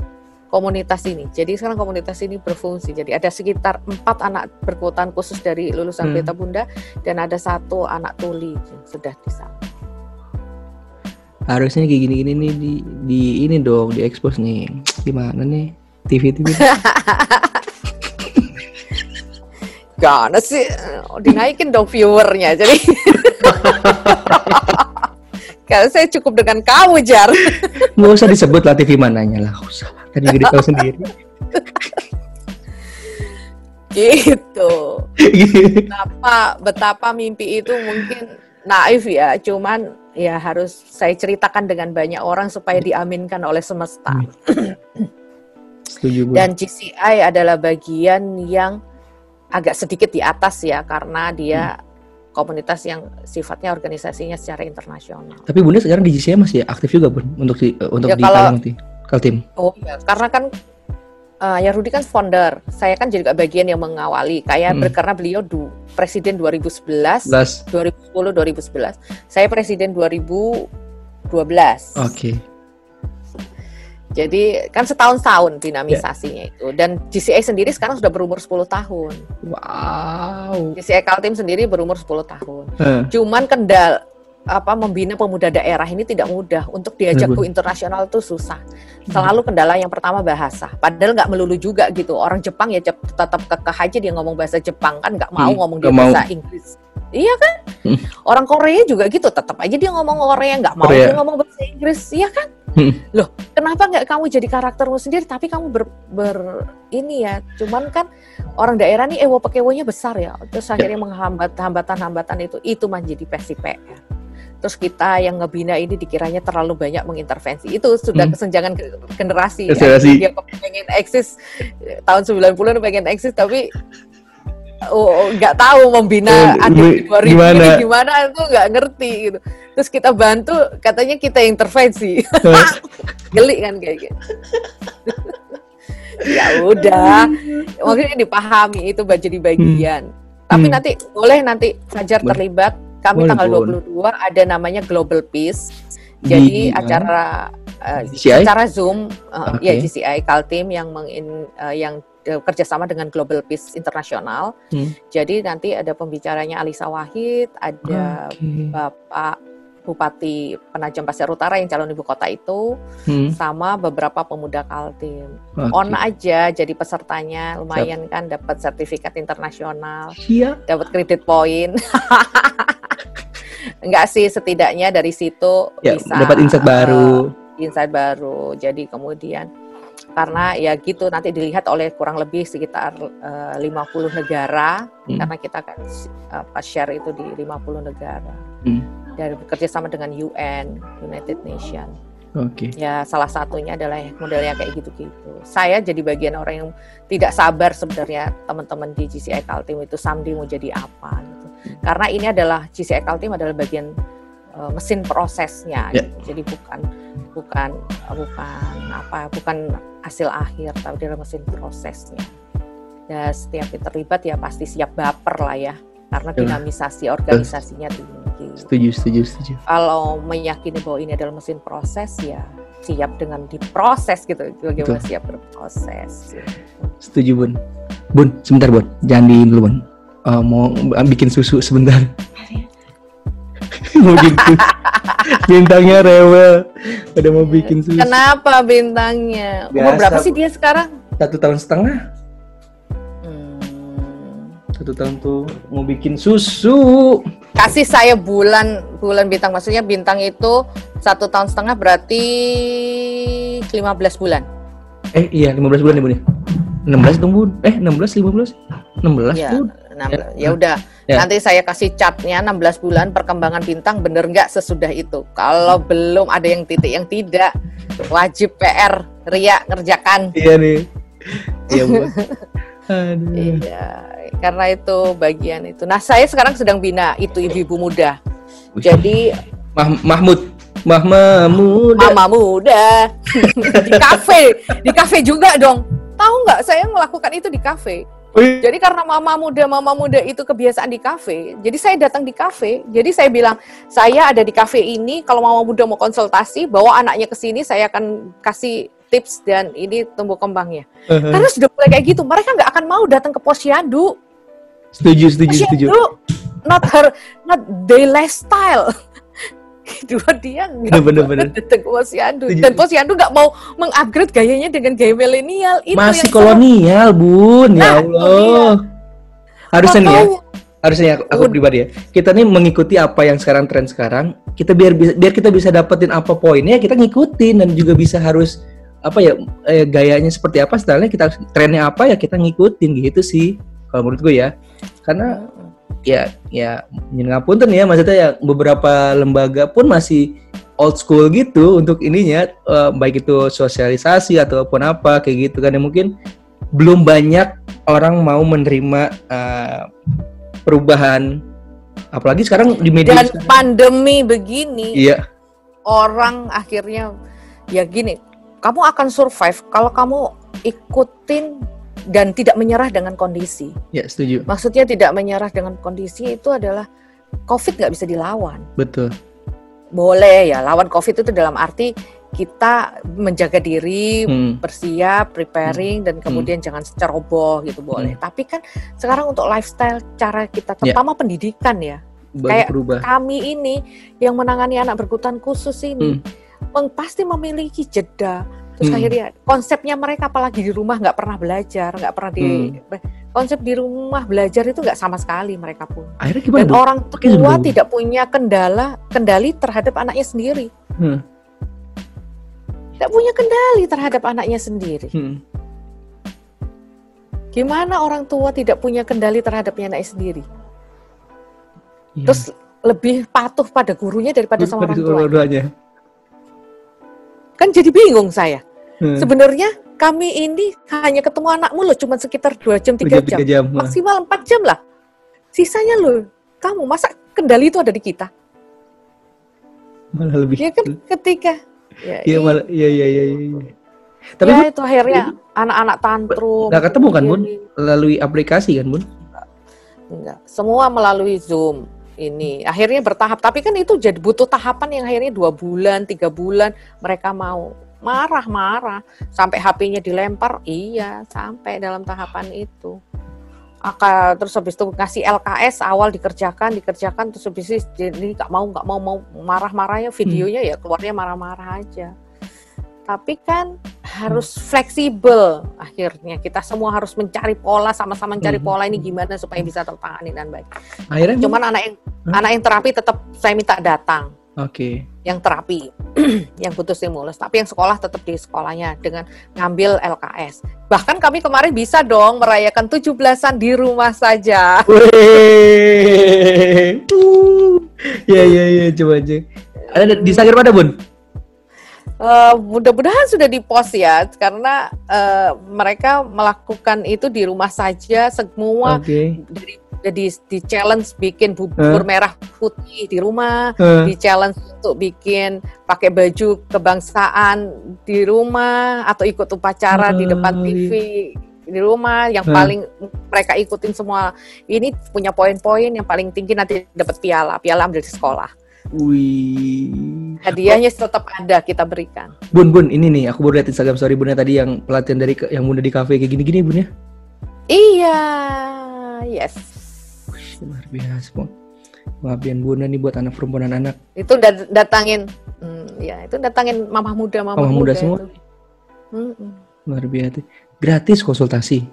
[SPEAKER 2] komunitas ini. Jadi sekarang komunitas ini berfungsi. Jadi ada sekitar empat anak berkebutuhan khusus dari lulusan
[SPEAKER 1] Hmm.
[SPEAKER 2] pelita bunda dan ada satu anak tuli yang sudah di sana.
[SPEAKER 1] harusnya kayak gini-gini nih di, di ini dong di expose nih gimana nih TV TV
[SPEAKER 2] Gana sih, Oh, dinaikin dong viewernya. Jadi Kalau saya cukup dengan kamu, Jar.
[SPEAKER 1] Nggak usah disebut lah TV mananya lah. Usah. Tadi jadi tahu sendiri.
[SPEAKER 2] gitu. betapa betapa mimpi itu mungkin naif ya, cuman ya harus saya ceritakan dengan banyak orang supaya diaminkan oleh semesta.
[SPEAKER 1] Setuju gue.
[SPEAKER 2] Dan GCI adalah bagian yang agak sedikit di atas ya karena dia komunitas yang sifatnya organisasinya secara internasional.
[SPEAKER 1] Tapi Bunda sekarang di GCI masih aktif juga Bun untuk di, untuk
[SPEAKER 2] Ya,
[SPEAKER 1] di
[SPEAKER 2] kalau-
[SPEAKER 1] Kaltim. Kaltim.
[SPEAKER 2] Oh iya, karena kan eh, ya Rudi kan founder, saya kan juga bagian yang mengawali. Kayak
[SPEAKER 1] Hmm.
[SPEAKER 2] karena beliau du, presiden 2011,
[SPEAKER 1] 11.
[SPEAKER 2] 2010, 2011. Saya presiden 2012.
[SPEAKER 1] Oke.
[SPEAKER 2] Jadi kan setahun-tahun dinamisasinya itu. Dan GCI sendiri sekarang sudah berumur 10 tahun.
[SPEAKER 1] Wow.
[SPEAKER 2] GCI Kaltim sendiri berumur 10 tahun. Cuman kendal apa membina pemuda daerah ini tidak mudah untuk diajak ke internasional tuh susah. Selalu kendala yang pertama bahasa. Padahal nggak melulu juga gitu. Orang Jepang ya tetap kekeh aja dia ngomong bahasa Jepang kan nggak mau
[SPEAKER 1] Hmm,
[SPEAKER 2] ngomong dia
[SPEAKER 1] mau.
[SPEAKER 2] bahasa Inggris. Iya kan?
[SPEAKER 1] Hmm.
[SPEAKER 2] Orang Korea juga gitu, tetap aja dia ngomong Korea nggak mau
[SPEAKER 1] Korea.
[SPEAKER 2] dia ngomong bahasa Inggris. Iya kan?
[SPEAKER 1] Hmm.
[SPEAKER 2] Loh, kenapa nggak kamu jadi karaktermu sendiri tapi kamu ber, ber- ini ya. Cuman kan orang daerah nih ewo pekewonya besar ya. Terus akhirnya menghambat hambatan-hambatan itu itu menjadi versi PR. Terus kita yang ngebina ini dikiranya terlalu banyak mengintervensi. Itu sudah
[SPEAKER 1] Hmm.
[SPEAKER 2] kesenjangan ge- generasi.
[SPEAKER 1] Generasi.
[SPEAKER 2] Dia pengen eksis eh, tahun 90-an pengen eksis tapi oh, nggak tahu membina
[SPEAKER 1] Eh,
[SPEAKER 2] adik di
[SPEAKER 1] gi-
[SPEAKER 2] 2000
[SPEAKER 1] gimana?
[SPEAKER 2] ini gimana itu nggak ngerti gitu. Terus kita bantu katanya kita intervensi.
[SPEAKER 1] eh,
[SPEAKER 2] Geli kan kayak gitu. ya udah, maksudnya dipahami itu jadi bagian. Tapi
[SPEAKER 1] Hmm.
[SPEAKER 2] nanti boleh nanti Fajar
[SPEAKER 1] Boleh.
[SPEAKER 2] terlibat. Kami
[SPEAKER 1] Boleh,
[SPEAKER 2] tanggal
[SPEAKER 1] boleh.
[SPEAKER 2] 22 ada namanya Global Peace.
[SPEAKER 1] Di
[SPEAKER 2] Jadi
[SPEAKER 1] mana?
[SPEAKER 2] acara eh,
[SPEAKER 1] GCI?
[SPEAKER 2] acara Zoom uh,
[SPEAKER 1] Oke.
[SPEAKER 2] ya GCI Kaltim yang mengin, eh, yang kerjasama dengan Global Peace Internasional.
[SPEAKER 1] Hmm.
[SPEAKER 2] Jadi nanti ada pembicaranya Alisa Wahid, ada
[SPEAKER 1] Oke.
[SPEAKER 2] Bapak Bupati Penajam Pasir Utara yang calon ibu kota itu,
[SPEAKER 1] Hmm,
[SPEAKER 2] sama beberapa pemuda Kaltim.
[SPEAKER 1] oke.
[SPEAKER 2] On aja jadi pesertanya, lumayan kan dapat sertifikat internasional, dapat kredit poin. Enggak sih, setidaknya dari situ
[SPEAKER 1] Ya,
[SPEAKER 2] bisa
[SPEAKER 1] dapat insight baru.
[SPEAKER 2] eh, insight baru. Jadi kemudian karena ya gitu nanti dilihat oleh kurang lebih sekitar eh, 50 negara
[SPEAKER 1] Hmm.
[SPEAKER 2] karena kita kan apa share itu di 50 negara.
[SPEAKER 1] Hmm.
[SPEAKER 2] Dan bekerja sama dengan UN, United Nation.
[SPEAKER 1] Oke.
[SPEAKER 2] Ya salah satunya adalah modelnya kayak gitu-gitu. Saya jadi bagian orang yang tidak sabar sebenarnya teman-teman di GCI Kaltim itu someday mau jadi apa gitu. Karena ini adalah GCI Kaltim adalah bagian eh, mesin prosesnya.
[SPEAKER 1] Ya.
[SPEAKER 2] gitu. Jadi bukan bukan bukan apa bukan hasil akhir tapi adalah mesin prosesnya. Dan setiap kita terlibat ya pasti siap baper lah ya karena
[SPEAKER 1] Ya.
[SPEAKER 2] dinamisasi organisasinya tinggi
[SPEAKER 1] Setuju, setuju, setuju.
[SPEAKER 2] kalau meyakini bahwa ini adalah mesin proses ya siap dengan diproses gitu bagaimana
[SPEAKER 1] Betul.
[SPEAKER 2] siap berproses
[SPEAKER 1] Setuju, Bun. Bun, sebentar, Bun. Jangan di dulu, Bun. Eh, mau bikin susu sebentar. mau bikin susu. Bintangnya rewel. Udah mau bikin susu.
[SPEAKER 2] kenapa bintangnya umur
[SPEAKER 1] Biasa,
[SPEAKER 2] berapa
[SPEAKER 1] Bu.
[SPEAKER 2] sih dia sekarang
[SPEAKER 1] Satu tahun setengah.
[SPEAKER 2] Hmm,
[SPEAKER 1] Satu tahun tuh mau bikin susu.
[SPEAKER 2] kasih saya bulan bulan bintang maksudnya bintang itu satu tahun setengah berarti 15 bulan
[SPEAKER 1] Eh, iya, 15 bulan ya, Bun ya? 16 dong, Bun. Eh, 16, 15? 16,
[SPEAKER 2] ya
[SPEAKER 1] Bun.
[SPEAKER 2] 16. ya udah
[SPEAKER 1] Ya.
[SPEAKER 2] nanti saya kasih catnya 16 bulan perkembangan bintang bener nggak sesudah itu kalau belum ada yang titik yang tidak wajib PR Ria ngerjakan
[SPEAKER 1] Iya nih. Iya, Bun. Aduh.
[SPEAKER 2] Iya, karena itu bagian itu. Nah, saya sekarang sedang bina itu ibu-ibu muda. Jadi
[SPEAKER 1] Mah Mahmud. Mahmud.
[SPEAKER 2] mama muda di kafe, di kafe juga dong. Tahu nggak? Saya melakukan itu di kafe. Jadi karena mama muda, mama muda itu kebiasaan di kafe. Jadi saya datang di kafe. Jadi saya bilang saya ada di kafe ini. Kalau mama muda mau konsultasi, bawa anaknya ke sini. Saya akan kasih tips dan ini tumbuh kembangnya. Karena sudah mulai kayak gitu, mereka nggak akan mau datang ke posyandu.
[SPEAKER 1] Setuju, setuju, setuju.
[SPEAKER 2] Posyandu not her not their lifestyle. Dua dia nggak
[SPEAKER 1] Bener,
[SPEAKER 2] mau
[SPEAKER 1] bener.
[SPEAKER 2] datang ke posyandu dan posyandu nggak mau mengupgrade gayanya dengan gaya milenial. Itu
[SPEAKER 1] Masih
[SPEAKER 2] yang
[SPEAKER 1] kolonial, Bun.
[SPEAKER 2] Nah,
[SPEAKER 1] Ya Allah. Harusnya nih ya. Harusnya aku, aku pribadi ya kita nih mengikuti apa yang sekarang tren sekarang kita biar bisa biar kita bisa dapetin apa poinnya kita ngikutin dan juga bisa harus apa ya eh, gayanya seperti apa stylenya kita trennya apa ya kita ngikutin gitu sih kalau menurut gue ya karena ya ya ngapunten ya maksudnya ya beberapa lembaga pun masih old school gitu untuk ininya uh, baik itu sosialisasi ataupun apa kayak gitu kan ya mungkin belum banyak orang mau menerima uh, perubahan apalagi sekarang di media
[SPEAKER 2] dan sekarang. pandemi begini
[SPEAKER 1] iya
[SPEAKER 2] orang akhirnya ya gini kamu akan survive kalau kamu ikutin dan tidak menyerah dengan kondisi.
[SPEAKER 1] Ya, setuju.
[SPEAKER 2] Maksudnya tidak menyerah dengan kondisi itu adalah COVID nggak bisa dilawan.
[SPEAKER 1] Betul.
[SPEAKER 2] Boleh ya, lawan COVID itu dalam arti kita menjaga diri, hmm. bersiap, preparing, hmm. dan kemudian hmm. jangan ceroboh gitu boleh. Hmm. Tapi kan sekarang untuk lifestyle, cara kita, ya. terutama yeah. pendidikan ya, Banyak kayak berubah. kami ini yang menangani anak berkebutuhan khusus ini, hmm. pasti memiliki jeda terus hmm. akhirnya konsepnya mereka apalagi di rumah nggak pernah belajar nggak pernah di hmm. konsep di rumah belajar itu nggak sama sekali mereka pun
[SPEAKER 1] akhirnya gimana
[SPEAKER 2] dan bu? orang tua tidak punya kendala kendali terhadap anaknya sendiri hmm. tidak punya kendali terhadap anaknya sendiri hmm. gimana orang tua tidak punya kendali terhadap anaknya sendiri ya. terus lebih patuh pada gurunya daripada sama orang tuanya Kan jadi bingung saya. Hmm. Sebenarnya kami ini hanya ketemu anakmu loh cuma sekitar dua jam tiga jam. jam. Maksimal empat jam lah. Sisanya loh kamu masa kendali itu ada di kita?
[SPEAKER 1] Malah lebih.
[SPEAKER 2] Ya kan ketika
[SPEAKER 1] ya, iya malah iya iya iya. iya.
[SPEAKER 2] Tapi ya, itu akhirnya anak-anak tantrum.
[SPEAKER 1] Nggak ketemu kan, Bun? Melalui aplikasi kan, Bun?
[SPEAKER 2] Enggak. Semua melalui Zoom ini akhirnya bertahap. Tapi kan itu jadi butuh tahapan yang akhirnya dua bulan tiga bulan. Mereka mau marah-marah sampai HP-nya dilempar iya sampai dalam tahapan itu. Akal terus habis itu ngasih LKS awal dikerjakan dikerjakan terus habis itu jadi nggak mau nggak mau mau. Marah-marahnya videonya hmm. ya keluarnya marah-marah aja tapi kan harus fleksibel akhirnya kita semua harus mencari pola sama-sama mencari hmm. pola ini gimana supaya bisa tertangani dan baik. Akhirnya cuman anak yang huh? anak yang terapi tetap saya minta datang.
[SPEAKER 1] Oke. Okay.
[SPEAKER 2] Yang terapi yang butuh stimulus, tapi yang sekolah tetap di sekolahnya dengan ngambil LKS. Bahkan kami kemarin bisa dong merayakan 17-an di rumah saja.
[SPEAKER 1] ya ya ya coba aja. Ada di Sagir pada Bun?
[SPEAKER 2] Uh, mudah-mudahan sudah di post ya karena uh, mereka melakukan itu di rumah saja semua okay. dari jadi di challenge bikin bubur uh. merah putih di rumah, uh. di challenge untuk bikin pakai baju kebangsaan di rumah atau ikut upacara uh. di depan TV di rumah yang uh. paling mereka ikutin semua ini punya poin-poin yang paling tinggi nanti dapat piala piala ambil di sekolah
[SPEAKER 1] Wih.
[SPEAKER 2] Hadiahnya oh. tetap ada kita berikan.
[SPEAKER 1] Bun, Bun, ini nih aku baru lihat Instagram story Bun tadi yang pelatihan dari yang muda di kafe kayak gini-gini Bun ya.
[SPEAKER 2] Iya, yes.
[SPEAKER 1] Wih, luar biasa, Bun. Maafin Bunda nih buat anak perempuan anak.
[SPEAKER 2] Itu dat datangin, hmm, ya itu datangin mama muda, mama, mama muda, muda semua.
[SPEAKER 1] Hmm. Luar biasa. Gratis konsultasi.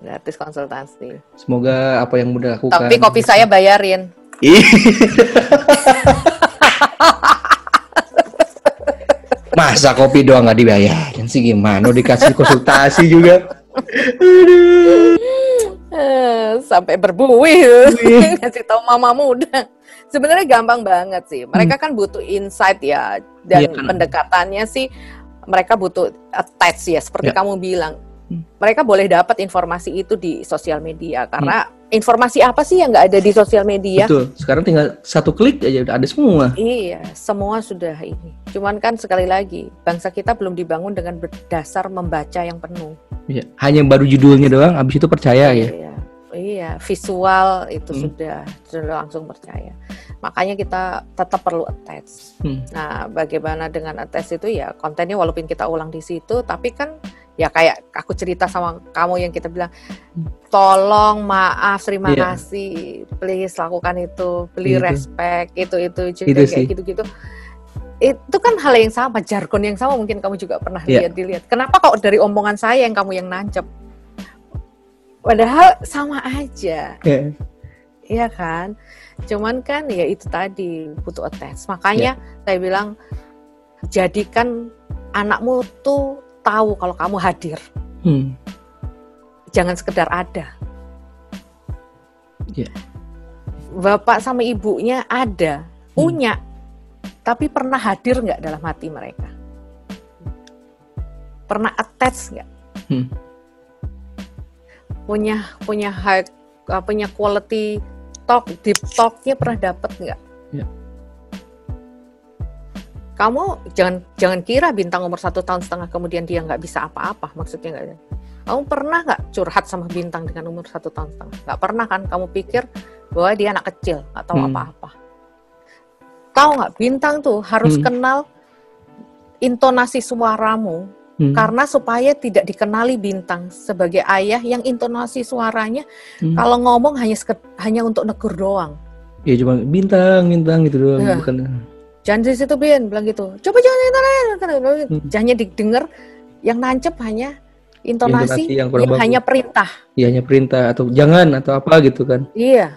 [SPEAKER 2] Gratis konsultasi.
[SPEAKER 1] Semoga apa yang muda lakukan.
[SPEAKER 2] Tapi kopi saya bayarin.
[SPEAKER 1] Masa kopi doang nggak dibayarin sih gimana? Dikasih konsultasi juga.
[SPEAKER 2] Sampai berbuih ngasih tahu mama muda. Sebenarnya gampang banget sih. Mereka hmm. kan butuh insight ya dan ya, kan. pendekatannya sih mereka butuh attach ya seperti ya. kamu bilang. Hmm. Mereka boleh dapat informasi itu di sosial media karena hmm informasi apa sih yang nggak ada di sosial media?
[SPEAKER 1] Betul. Sekarang tinggal satu klik aja udah ada semua.
[SPEAKER 2] Iya, semua sudah ini. Cuman kan sekali lagi, bangsa kita belum dibangun dengan berdasar membaca yang penuh.
[SPEAKER 1] Iya, hanya baru judulnya doang, abis itu percaya
[SPEAKER 2] iya,
[SPEAKER 1] ya.
[SPEAKER 2] Iya, iya. visual itu hmm. sudah sudah langsung percaya. Makanya kita tetap perlu attach. Hmm. Nah, bagaimana dengan attach itu ya kontennya walaupun kita ulang di situ, tapi kan ya kayak aku cerita sama kamu yang kita bilang tolong maaf terima yeah. kasih please lakukan itu beli itu. respect itu itu juga itu kayak gitu gitu itu kan hal yang sama jargon yang sama mungkin kamu juga pernah yeah. lihat dilihat kenapa kok dari omongan saya yang kamu yang nancep Padahal sama aja.
[SPEAKER 1] Yeah.
[SPEAKER 2] Iya kan? Cuman kan ya itu tadi butuh attach. Makanya saya bilang jadikan anakmu tuh tahu kalau kamu hadir.
[SPEAKER 1] Hmm.
[SPEAKER 2] Jangan sekedar ada.
[SPEAKER 1] Iya.
[SPEAKER 2] Bapak sama ibunya ada, punya, tapi pernah hadir nggak dalam hati mereka? Pernah attach nggak?
[SPEAKER 1] Hmm.
[SPEAKER 2] Punya punya high, punya quality talk, deep talknya pernah dapat nggak?
[SPEAKER 1] Iya.
[SPEAKER 2] Kamu jangan jangan kira bintang umur satu tahun setengah kemudian dia nggak bisa apa-apa, maksudnya nggak. Kamu pernah nggak curhat sama bintang dengan umur satu tahun setengah? Nggak pernah kan? Kamu pikir bahwa dia anak kecil, nggak tahu
[SPEAKER 1] Hmm.
[SPEAKER 2] apa-apa. Tahu nggak? Bintang tuh harus
[SPEAKER 1] Hmm.
[SPEAKER 2] kenal intonasi suaramu
[SPEAKER 1] Hmm.
[SPEAKER 2] karena supaya tidak dikenali bintang sebagai ayah yang intonasi suaranya
[SPEAKER 1] Hmm.
[SPEAKER 2] kalau ngomong hanya seket- hanya untuk negur doang.
[SPEAKER 1] Ya cuma bintang, bintang gitu doang,
[SPEAKER 2] Iya.
[SPEAKER 1] bukan.
[SPEAKER 2] Jangan di situ Bin bilang gitu. Coba jangan intonasi,
[SPEAKER 1] Hmm.
[SPEAKER 2] hanya didengar yang nancep hanya intonasi,
[SPEAKER 1] Intonasi yang
[SPEAKER 2] yang,
[SPEAKER 1] bagus.
[SPEAKER 2] hanya perintah.
[SPEAKER 1] Ya hanya perintah atau jangan atau apa gitu kan.
[SPEAKER 2] Iya.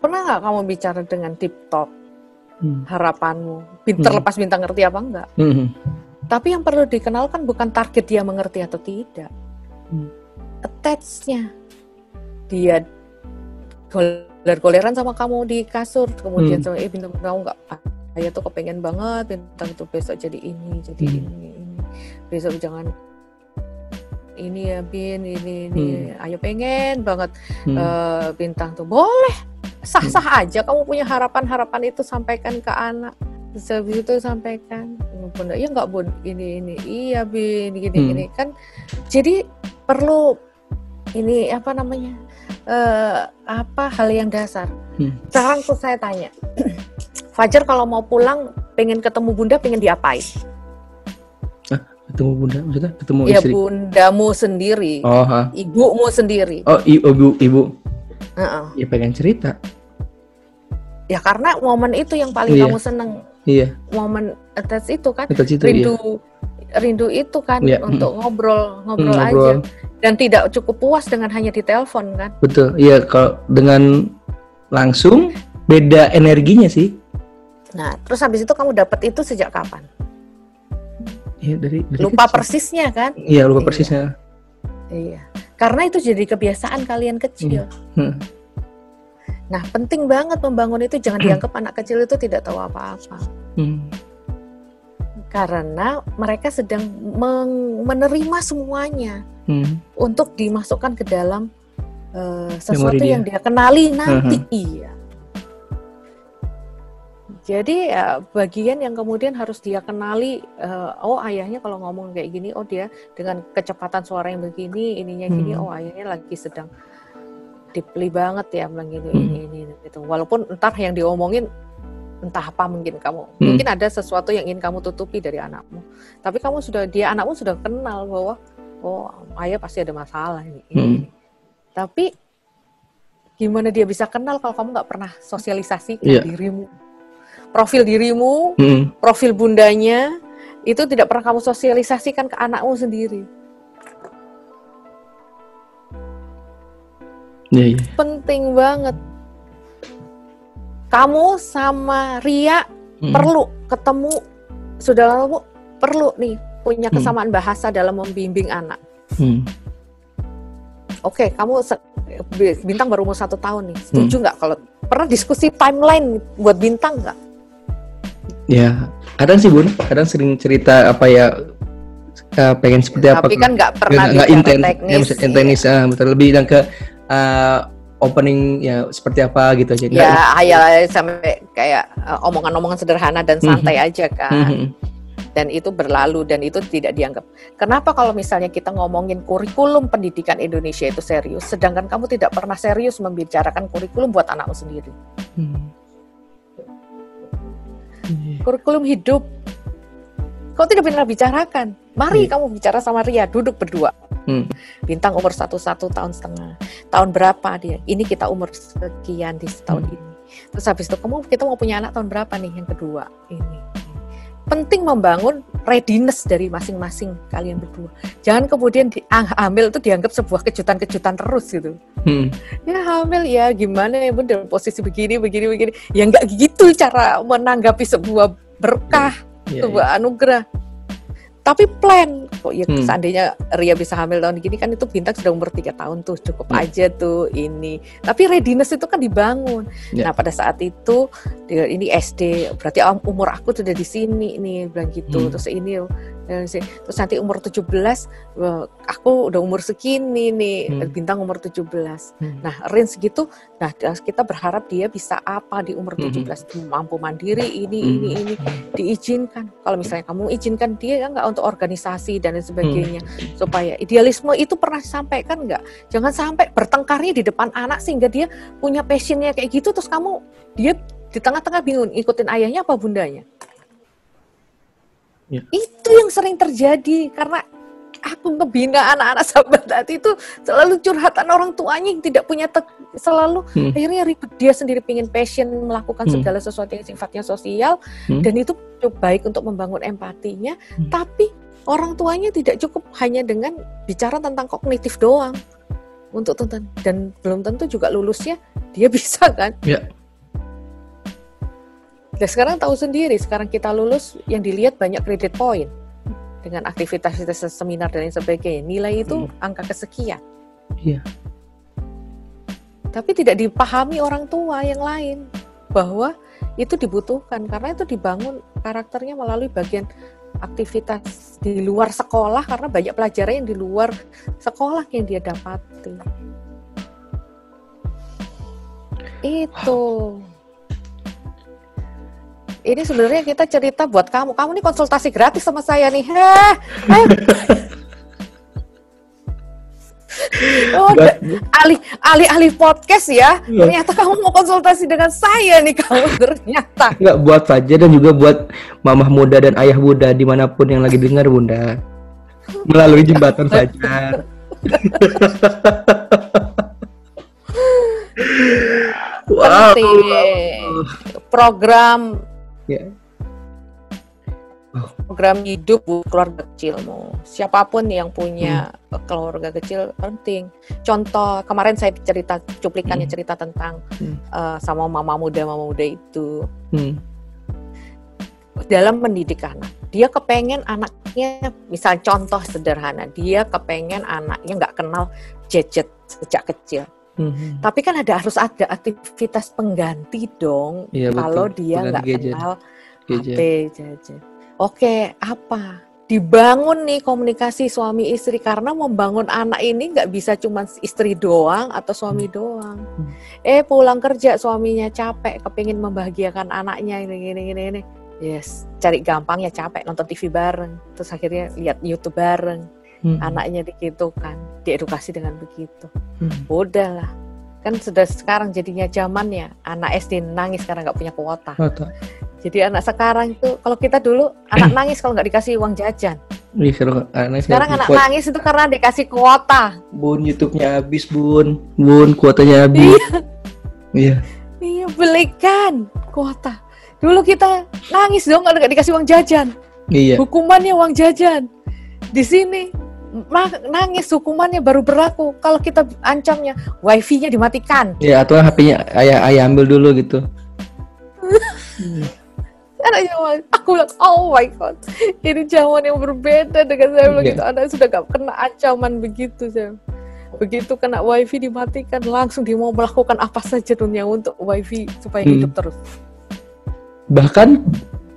[SPEAKER 2] Pernah nggak kamu bicara dengan tip top
[SPEAKER 1] Hmm.
[SPEAKER 2] harapanmu? Bin- Terlepas bintang ngerti apa enggak?
[SPEAKER 1] Hmm.
[SPEAKER 2] Tapi yang perlu dikenalkan bukan target dia mengerti atau tidak.
[SPEAKER 1] Hmm.
[SPEAKER 2] Attach-nya. Dia goler-goleran sama kamu di kasur, kemudian
[SPEAKER 1] Hmm.
[SPEAKER 2] sama eh bintang kamu nggak saya tuh kepengen banget bintang itu besok jadi ini, jadi
[SPEAKER 1] Hmm.
[SPEAKER 2] ini, ini. Besok jangan ini ya bin, ini, ini. Ayo pengen banget
[SPEAKER 1] Hmm.
[SPEAKER 2] eh, bintang tuh boleh sah-sah aja kamu punya harapan-harapan itu sampaikan ke anak Habis itu sampaikan bunda ya nggak bun ini ini iya bin gini
[SPEAKER 1] Hmm.
[SPEAKER 2] gini kan jadi perlu ini apa namanya eh, apa hal yang dasar
[SPEAKER 1] Hmm.
[SPEAKER 2] sekarang tuh saya tanya Fajar kalau mau pulang pengen ketemu bunda pengen diapain
[SPEAKER 1] Ketemu bunda maksudnya ketemu
[SPEAKER 2] ya
[SPEAKER 1] istri.
[SPEAKER 2] bundamu sendiri
[SPEAKER 1] Oh, ha.
[SPEAKER 2] ibumu sendiri
[SPEAKER 1] oh i- ibu ibu.
[SPEAKER 2] Heeh.
[SPEAKER 1] Ya pengen cerita.
[SPEAKER 2] ya karena momen itu yang paling
[SPEAKER 1] Iya.
[SPEAKER 2] kamu seneng
[SPEAKER 1] Iya,
[SPEAKER 2] momen attach itu kan
[SPEAKER 1] situ
[SPEAKER 2] rindu
[SPEAKER 1] iya.
[SPEAKER 2] rindu itu kan
[SPEAKER 1] Iya,
[SPEAKER 2] untuk ngobrol
[SPEAKER 1] Hmm,
[SPEAKER 2] ngobrol aja
[SPEAKER 1] ngobrol.
[SPEAKER 2] dan tidak cukup puas dengan hanya di telepon kan
[SPEAKER 1] Betul. Iya, kalau dengan langsung beda energinya sih.
[SPEAKER 2] nah terus habis itu kamu dapat itu sejak kapan
[SPEAKER 1] Iya, dari, dari
[SPEAKER 2] lupa
[SPEAKER 1] kecil.
[SPEAKER 2] persisnya kan
[SPEAKER 1] Iya, lupa
[SPEAKER 2] Iya.
[SPEAKER 1] persisnya.
[SPEAKER 2] iya karena itu jadi kebiasaan kalian kecil
[SPEAKER 1] Hmm.
[SPEAKER 2] Nah penting banget membangun itu jangan dianggap anak kecil itu tidak tahu apa-apa
[SPEAKER 1] Hmm.
[SPEAKER 2] karena mereka sedang menerima semuanya
[SPEAKER 1] Hmm.
[SPEAKER 2] untuk dimasukkan ke dalam eh, sesuatu
[SPEAKER 1] Memori dia.
[SPEAKER 2] yang dia kenali nanti iya jadi ya, bagian yang kemudian harus dia kenali eh, oh ayahnya kalau ngomong kayak gini oh dia dengan kecepatan suara yang begini ininya gini
[SPEAKER 1] Hmm.
[SPEAKER 2] oh ayahnya lagi sedang deeply banget ya bilang gini
[SPEAKER 1] Hmm.
[SPEAKER 2] ini ini gitu walaupun entar yang diomongin entah apa mungkin kamu
[SPEAKER 1] Hmm.
[SPEAKER 2] mungkin ada sesuatu yang ingin kamu tutupi dari anakmu tapi kamu sudah dia anakmu sudah kenal bahwa oh ayah pasti ada masalah ini,
[SPEAKER 1] Hmm.
[SPEAKER 2] ini. tapi gimana dia bisa kenal kalau kamu nggak pernah sosialisasi
[SPEAKER 1] Iya.
[SPEAKER 2] dirimu profil dirimu
[SPEAKER 1] Hmm.
[SPEAKER 2] profil bundanya itu tidak pernah kamu sosialisasikan ke anakmu sendiri
[SPEAKER 1] Iya, iya.
[SPEAKER 2] penting banget kamu sama Ria
[SPEAKER 1] Hmm.
[SPEAKER 2] perlu ketemu sudah lama perlu nih punya
[SPEAKER 1] Hmm.
[SPEAKER 2] kesamaan bahasa dalam membimbing anak
[SPEAKER 1] Hmm.
[SPEAKER 2] Oke, kamu se- bintang baru umur satu tahun nih. Setuju nggak kalau pernah diskusi timeline buat bintang nggak?
[SPEAKER 1] Ya, kadang sih bun, kadang sering cerita apa ya eh, pengen seperti apa.
[SPEAKER 2] Tapi kan nggak pernah
[SPEAKER 1] nggak intens,
[SPEAKER 2] teknis.
[SPEAKER 1] ya, teknis, ah, betul lebih dan ke eh, opening ya seperti apa gitu aja.
[SPEAKER 2] Ya, hayal sampai kayak eh, omongan-omongan sederhana dan santai aja kan.
[SPEAKER 1] Hmm.
[SPEAKER 2] Dan itu berlalu dan itu tidak dianggap. Kenapa kalau misalnya kita ngomongin kurikulum pendidikan Indonesia itu serius, sedangkan kamu tidak pernah serius membicarakan kurikulum buat anakmu sendiri.
[SPEAKER 1] Hmm.
[SPEAKER 2] Kurikulum hidup. Kau tidak pernah bicarakan. Mari
[SPEAKER 1] Iya.
[SPEAKER 2] kamu bicara sama Ria, duduk berdua.
[SPEAKER 1] Hmm.
[SPEAKER 2] Bintang umur satu satu tahun setengah. Tahun berapa dia? Ini kita umur sekian di setahun
[SPEAKER 1] Hmm.
[SPEAKER 2] ini. Terus habis itu kamu kita mau punya anak tahun berapa nih? Yang kedua ini. penting membangun readiness dari masing-masing kalian berdua. Jangan kemudian di, ah, hamil itu dianggap sebuah kejutan-kejutan terus gitu. Hmm. Ya hamil ya gimana ya bun dalam posisi begini begini begini. Ya nggak gitu cara menanggapi sebuah berkah, yeah, sebuah yeah. anugerah tapi plan kok ya hmm. seandainya Ria bisa hamil tahun gini kan itu bintang sudah umur tiga tahun tuh cukup hmm. aja tuh ini tapi readiness itu kan dibangun yeah. nah pada saat itu ini SD berarti umur aku sudah di sini nih bilang gitu hmm. terus ini terus nanti umur 17 aku udah umur segini nih hmm. bintang umur 17 hmm. nah range gitu nah kita berharap dia bisa apa di umur 17 hmm. mampu mandiri ini hmm. ini ini diizinkan kalau misalnya kamu izinkan dia ya nggak untuk organisasi dan sebagainya hmm. supaya idealisme itu pernah disampaikan nggak jangan sampai bertengkarnya di depan anak sehingga dia punya passionnya kayak gitu terus kamu dia di tengah-tengah bingung ikutin ayahnya apa bundanya Ya. Itu yang sering terjadi karena aku ngebina anak-anak sahabat hati itu selalu curhatan orang tuanya yang tidak punya selalu hmm. akhirnya ribet dia sendiri pingin passion melakukan hmm. segala sesuatu yang sifatnya sosial hmm. dan itu cukup baik untuk membangun empatinya hmm. tapi orang tuanya tidak cukup hanya dengan bicara tentang kognitif doang untuk tentang dan belum tentu juga lulusnya dia bisa kan ya Nah sekarang tahu sendiri, sekarang kita lulus yang dilihat banyak kredit point dengan aktivitas seminar dan lain sebagainya. Nilai itu hmm. angka kesekian. Iya. Tapi tidak dipahami orang tua yang lain bahwa itu dibutuhkan karena itu dibangun karakternya melalui bagian aktivitas di luar sekolah karena banyak pelajaran yang di luar sekolah yang dia dapati. Itu ini sebenarnya kita cerita buat kamu. Kamu nih konsultasi gratis sama saya nih. Heh, Oh, alih alih alih podcast ya. ya. Ternyata kamu mau konsultasi dengan saya nih kamu ternyata.
[SPEAKER 1] Enggak buat saja dan juga buat mamah muda dan ayah muda di mana pun yang lagi dengar bunda melalui jembatan saja.
[SPEAKER 2] wow. Program Ya. Oh. Program hidup keluarga kecilmu. Siapa pun yang punya hmm. keluarga kecil penting. Contoh kemarin saya cerita cuplikannya hmm. cerita tentang hmm. uh, sama mama muda mama muda itu. Hmm. Dalam mendidik anak, dia kepengen anaknya, misal contoh sederhana, dia kepengen anaknya nggak kenal gadget sejak kecil Mm-hmm. Tapi kan ada harus ada aktivitas pengganti dong iya, kalau betul. dia nggak kenal HP gadget. Oke, apa? Dibangun nih komunikasi suami istri karena membangun anak ini nggak bisa cuma istri doang atau suami hmm. doang. Hmm. Eh pulang kerja suaminya capek, kepingin membahagiakan anaknya ini ini ini ini. Yes, cari gampang ya capek nonton TV bareng, terus akhirnya lihat YouTube bareng hmm. anaknya kan diedukasi dengan begitu hmm. udah lah kan sudah sekarang jadinya zamannya anak SD nangis karena nggak punya kuota Kuota. jadi anak sekarang itu kalau kita dulu anak nangis kalau nggak dikasih uang jajan Iya, sekarang anak kuota. nangis itu karena dikasih kuota.
[SPEAKER 1] Bun, YouTube-nya habis, Bun. Bun, kuotanya habis. Iya.
[SPEAKER 2] Iya. Iya, belikan kuota. Dulu kita nangis dong kalau nggak dikasih uang jajan. Iya. Hukumannya uang jajan. Di sini nangis hukumannya baru berlaku kalau kita ancamnya wifi-nya dimatikan.
[SPEAKER 1] Ya atau HP-nya ayah ayah ambil dulu gitu.
[SPEAKER 2] Karena aku bilang, oh my god, ini zaman yang berbeda dengan saya bilang yeah. gitu. Anak sudah gak kena ancaman begitu saya. Begitu kena wifi dimatikan, langsung dia mau melakukan apa saja dunia untuk wifi supaya hmm. hidup terus.
[SPEAKER 1] Bahkan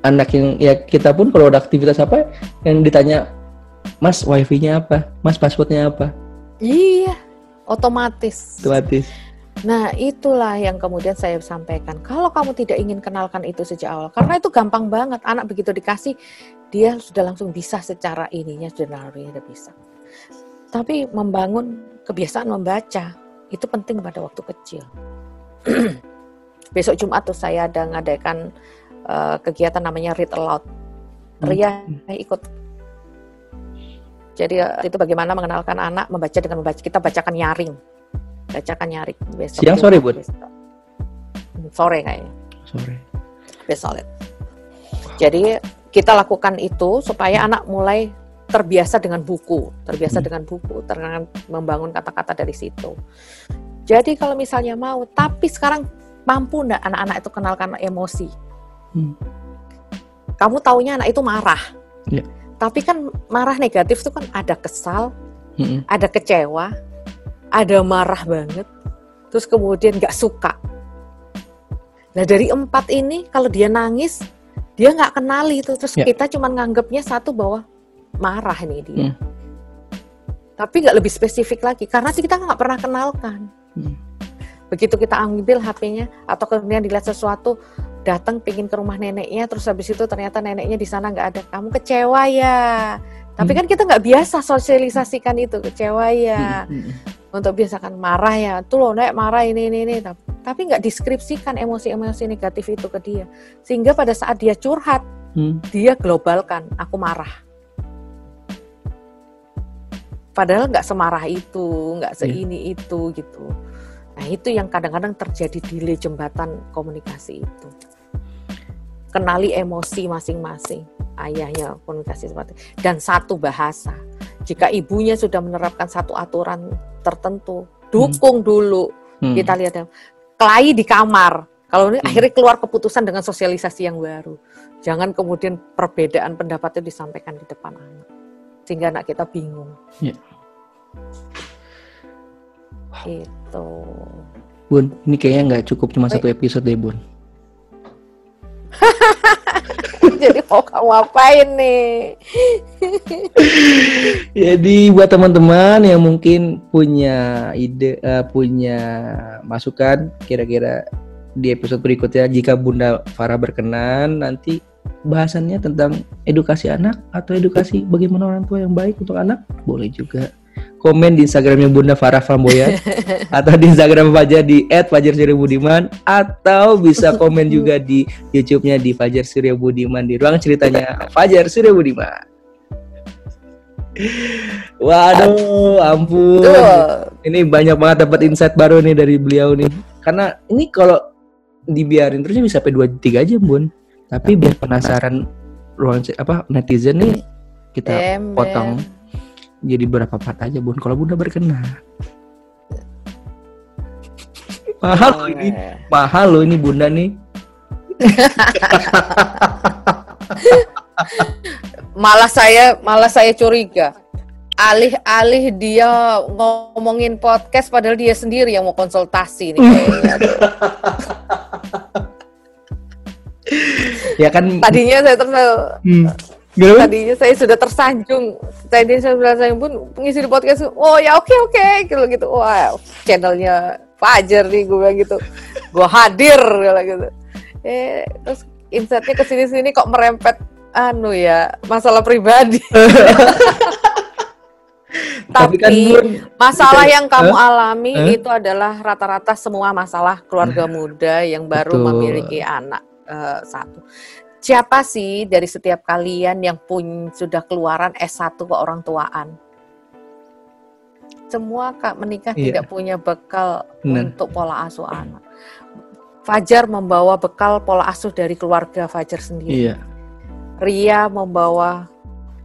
[SPEAKER 1] anak yang ya kita pun kalau ada aktivitas apa yang ditanya Mas wifi-nya apa? Mas passwordnya apa?
[SPEAKER 2] Iya, otomatis.
[SPEAKER 1] Otomatis.
[SPEAKER 2] Nah, itulah yang kemudian saya sampaikan. Kalau kamu tidak ingin kenalkan itu sejak awal, karena itu gampang banget. Anak begitu dikasih, dia sudah langsung bisa secara ininya, sudah nalurinya sudah bisa. Tapi membangun kebiasaan membaca, itu penting pada waktu kecil. Besok Jumat tuh saya ada ngadakan uh, kegiatan namanya Read Aloud. Ria hmm. ikut jadi eh, itu bagaimana mengenalkan anak membaca dengan membaca kita bacakan nyaring, bacakan nyaring.
[SPEAKER 1] Besok Siang sore bun?
[SPEAKER 2] Sore kayaknya.
[SPEAKER 1] Sore.
[SPEAKER 2] Besok Jadi kita lakukan itu supaya anak mulai terbiasa dengan buku, terbiasa hmm. dengan buku, dengan membangun kata-kata dari situ. Jadi kalau misalnya mau, tapi sekarang mampu enggak anak-anak itu kenalkan emosi? Hmm. Kamu taunya anak itu marah, yeah. Tapi kan marah negatif itu kan ada kesal, hmm. ada kecewa, ada marah banget, terus kemudian nggak suka. Nah dari empat ini kalau dia nangis dia nggak kenal itu terus yeah. kita cuma nganggapnya satu bahwa marah nih dia hmm. tapi nggak lebih spesifik lagi karena kita nggak pernah kenalkan hmm. begitu kita ambil HP-nya atau kemudian dilihat sesuatu datang pingin ke rumah neneknya terus habis itu ternyata neneknya di sana nggak ada kamu kecewa ya tapi hmm. kan kita nggak biasa sosialisasikan itu kecewa ya hmm. Hmm untuk biasakan marah ya tuh loh nek marah ini ini ini tapi nggak deskripsikan emosi-emosi negatif itu ke dia sehingga pada saat dia curhat hmm. dia globalkan aku marah padahal nggak semarah itu nggak iya. seini yeah. itu gitu nah itu yang kadang-kadang terjadi delay jembatan komunikasi itu kenali emosi masing-masing ayahnya komunikasi seperti dan satu bahasa jika ibunya sudah menerapkan satu aturan tertentu, dukung hmm. dulu. Hmm. Kita lihat ya, kelahi di kamar. Kalau ini hmm. akhirnya keluar keputusan dengan sosialisasi yang baru. Jangan kemudian perbedaan pendapatnya disampaikan di depan anak. Sehingga anak kita bingung. Yeah. Itu.
[SPEAKER 1] Bun, ini kayaknya nggak cukup cuma satu episode deh, Bun.
[SPEAKER 2] Jadi mau kamu apain nih?
[SPEAKER 1] Jadi buat teman-teman yang mungkin punya ide, uh, punya masukan, kira-kira di episode berikutnya jika Bunda Farah berkenan nanti bahasannya tentang edukasi anak atau edukasi bagaimana orang tua yang baik untuk anak boleh juga komen di Instagramnya Bunda Farah Flamboyan atau di Instagram Fajar di @fajar_suryabudiman atau bisa komen juga di YouTube-nya di Fajar Surya Budiman di ruang ceritanya Fajar Surya Budiman. Waduh, ampun. Ini banyak banget dapat insight baru nih dari beliau nih. Karena ini kalau dibiarin terusnya bisa sampai 2 3 jam, Bun. Tapi biar penasaran ruang apa netizen nih kita potong jadi berapa part aja bun? Kalau bunda berkenan. Mahal oh, loh ini. Mahal loh ini bunda nih.
[SPEAKER 2] Malah saya malah saya curiga. Alih-alih dia ngomongin podcast padahal dia sendiri yang mau konsultasi nih
[SPEAKER 1] ya kan
[SPEAKER 2] tadinya saya terus hmm. Gimana? Tadinya saya sudah tersanjung. Tadi saya tersanjung pun pengisi di podcast. Oh ya oke okay, oke okay. gitu gitu. Wah channelnya Fajar nih gue bilang gitu. Gue hadir gitu. Eh terus insightnya ke sini sini kok merempet anu ya masalah pribadi. Tapi, kan masalah yang kamu alami huh? itu adalah rata-rata semua masalah keluarga muda yang baru Betul. memiliki anak uh, satu siapa sih dari setiap kalian yang pun sudah keluaran S1 ke orang tuaan? Semua kak menikah iya. tidak punya bekal Benar. untuk pola asuh anak. Fajar membawa bekal pola asuh dari keluarga Fajar sendiri. Iya. Ria membawa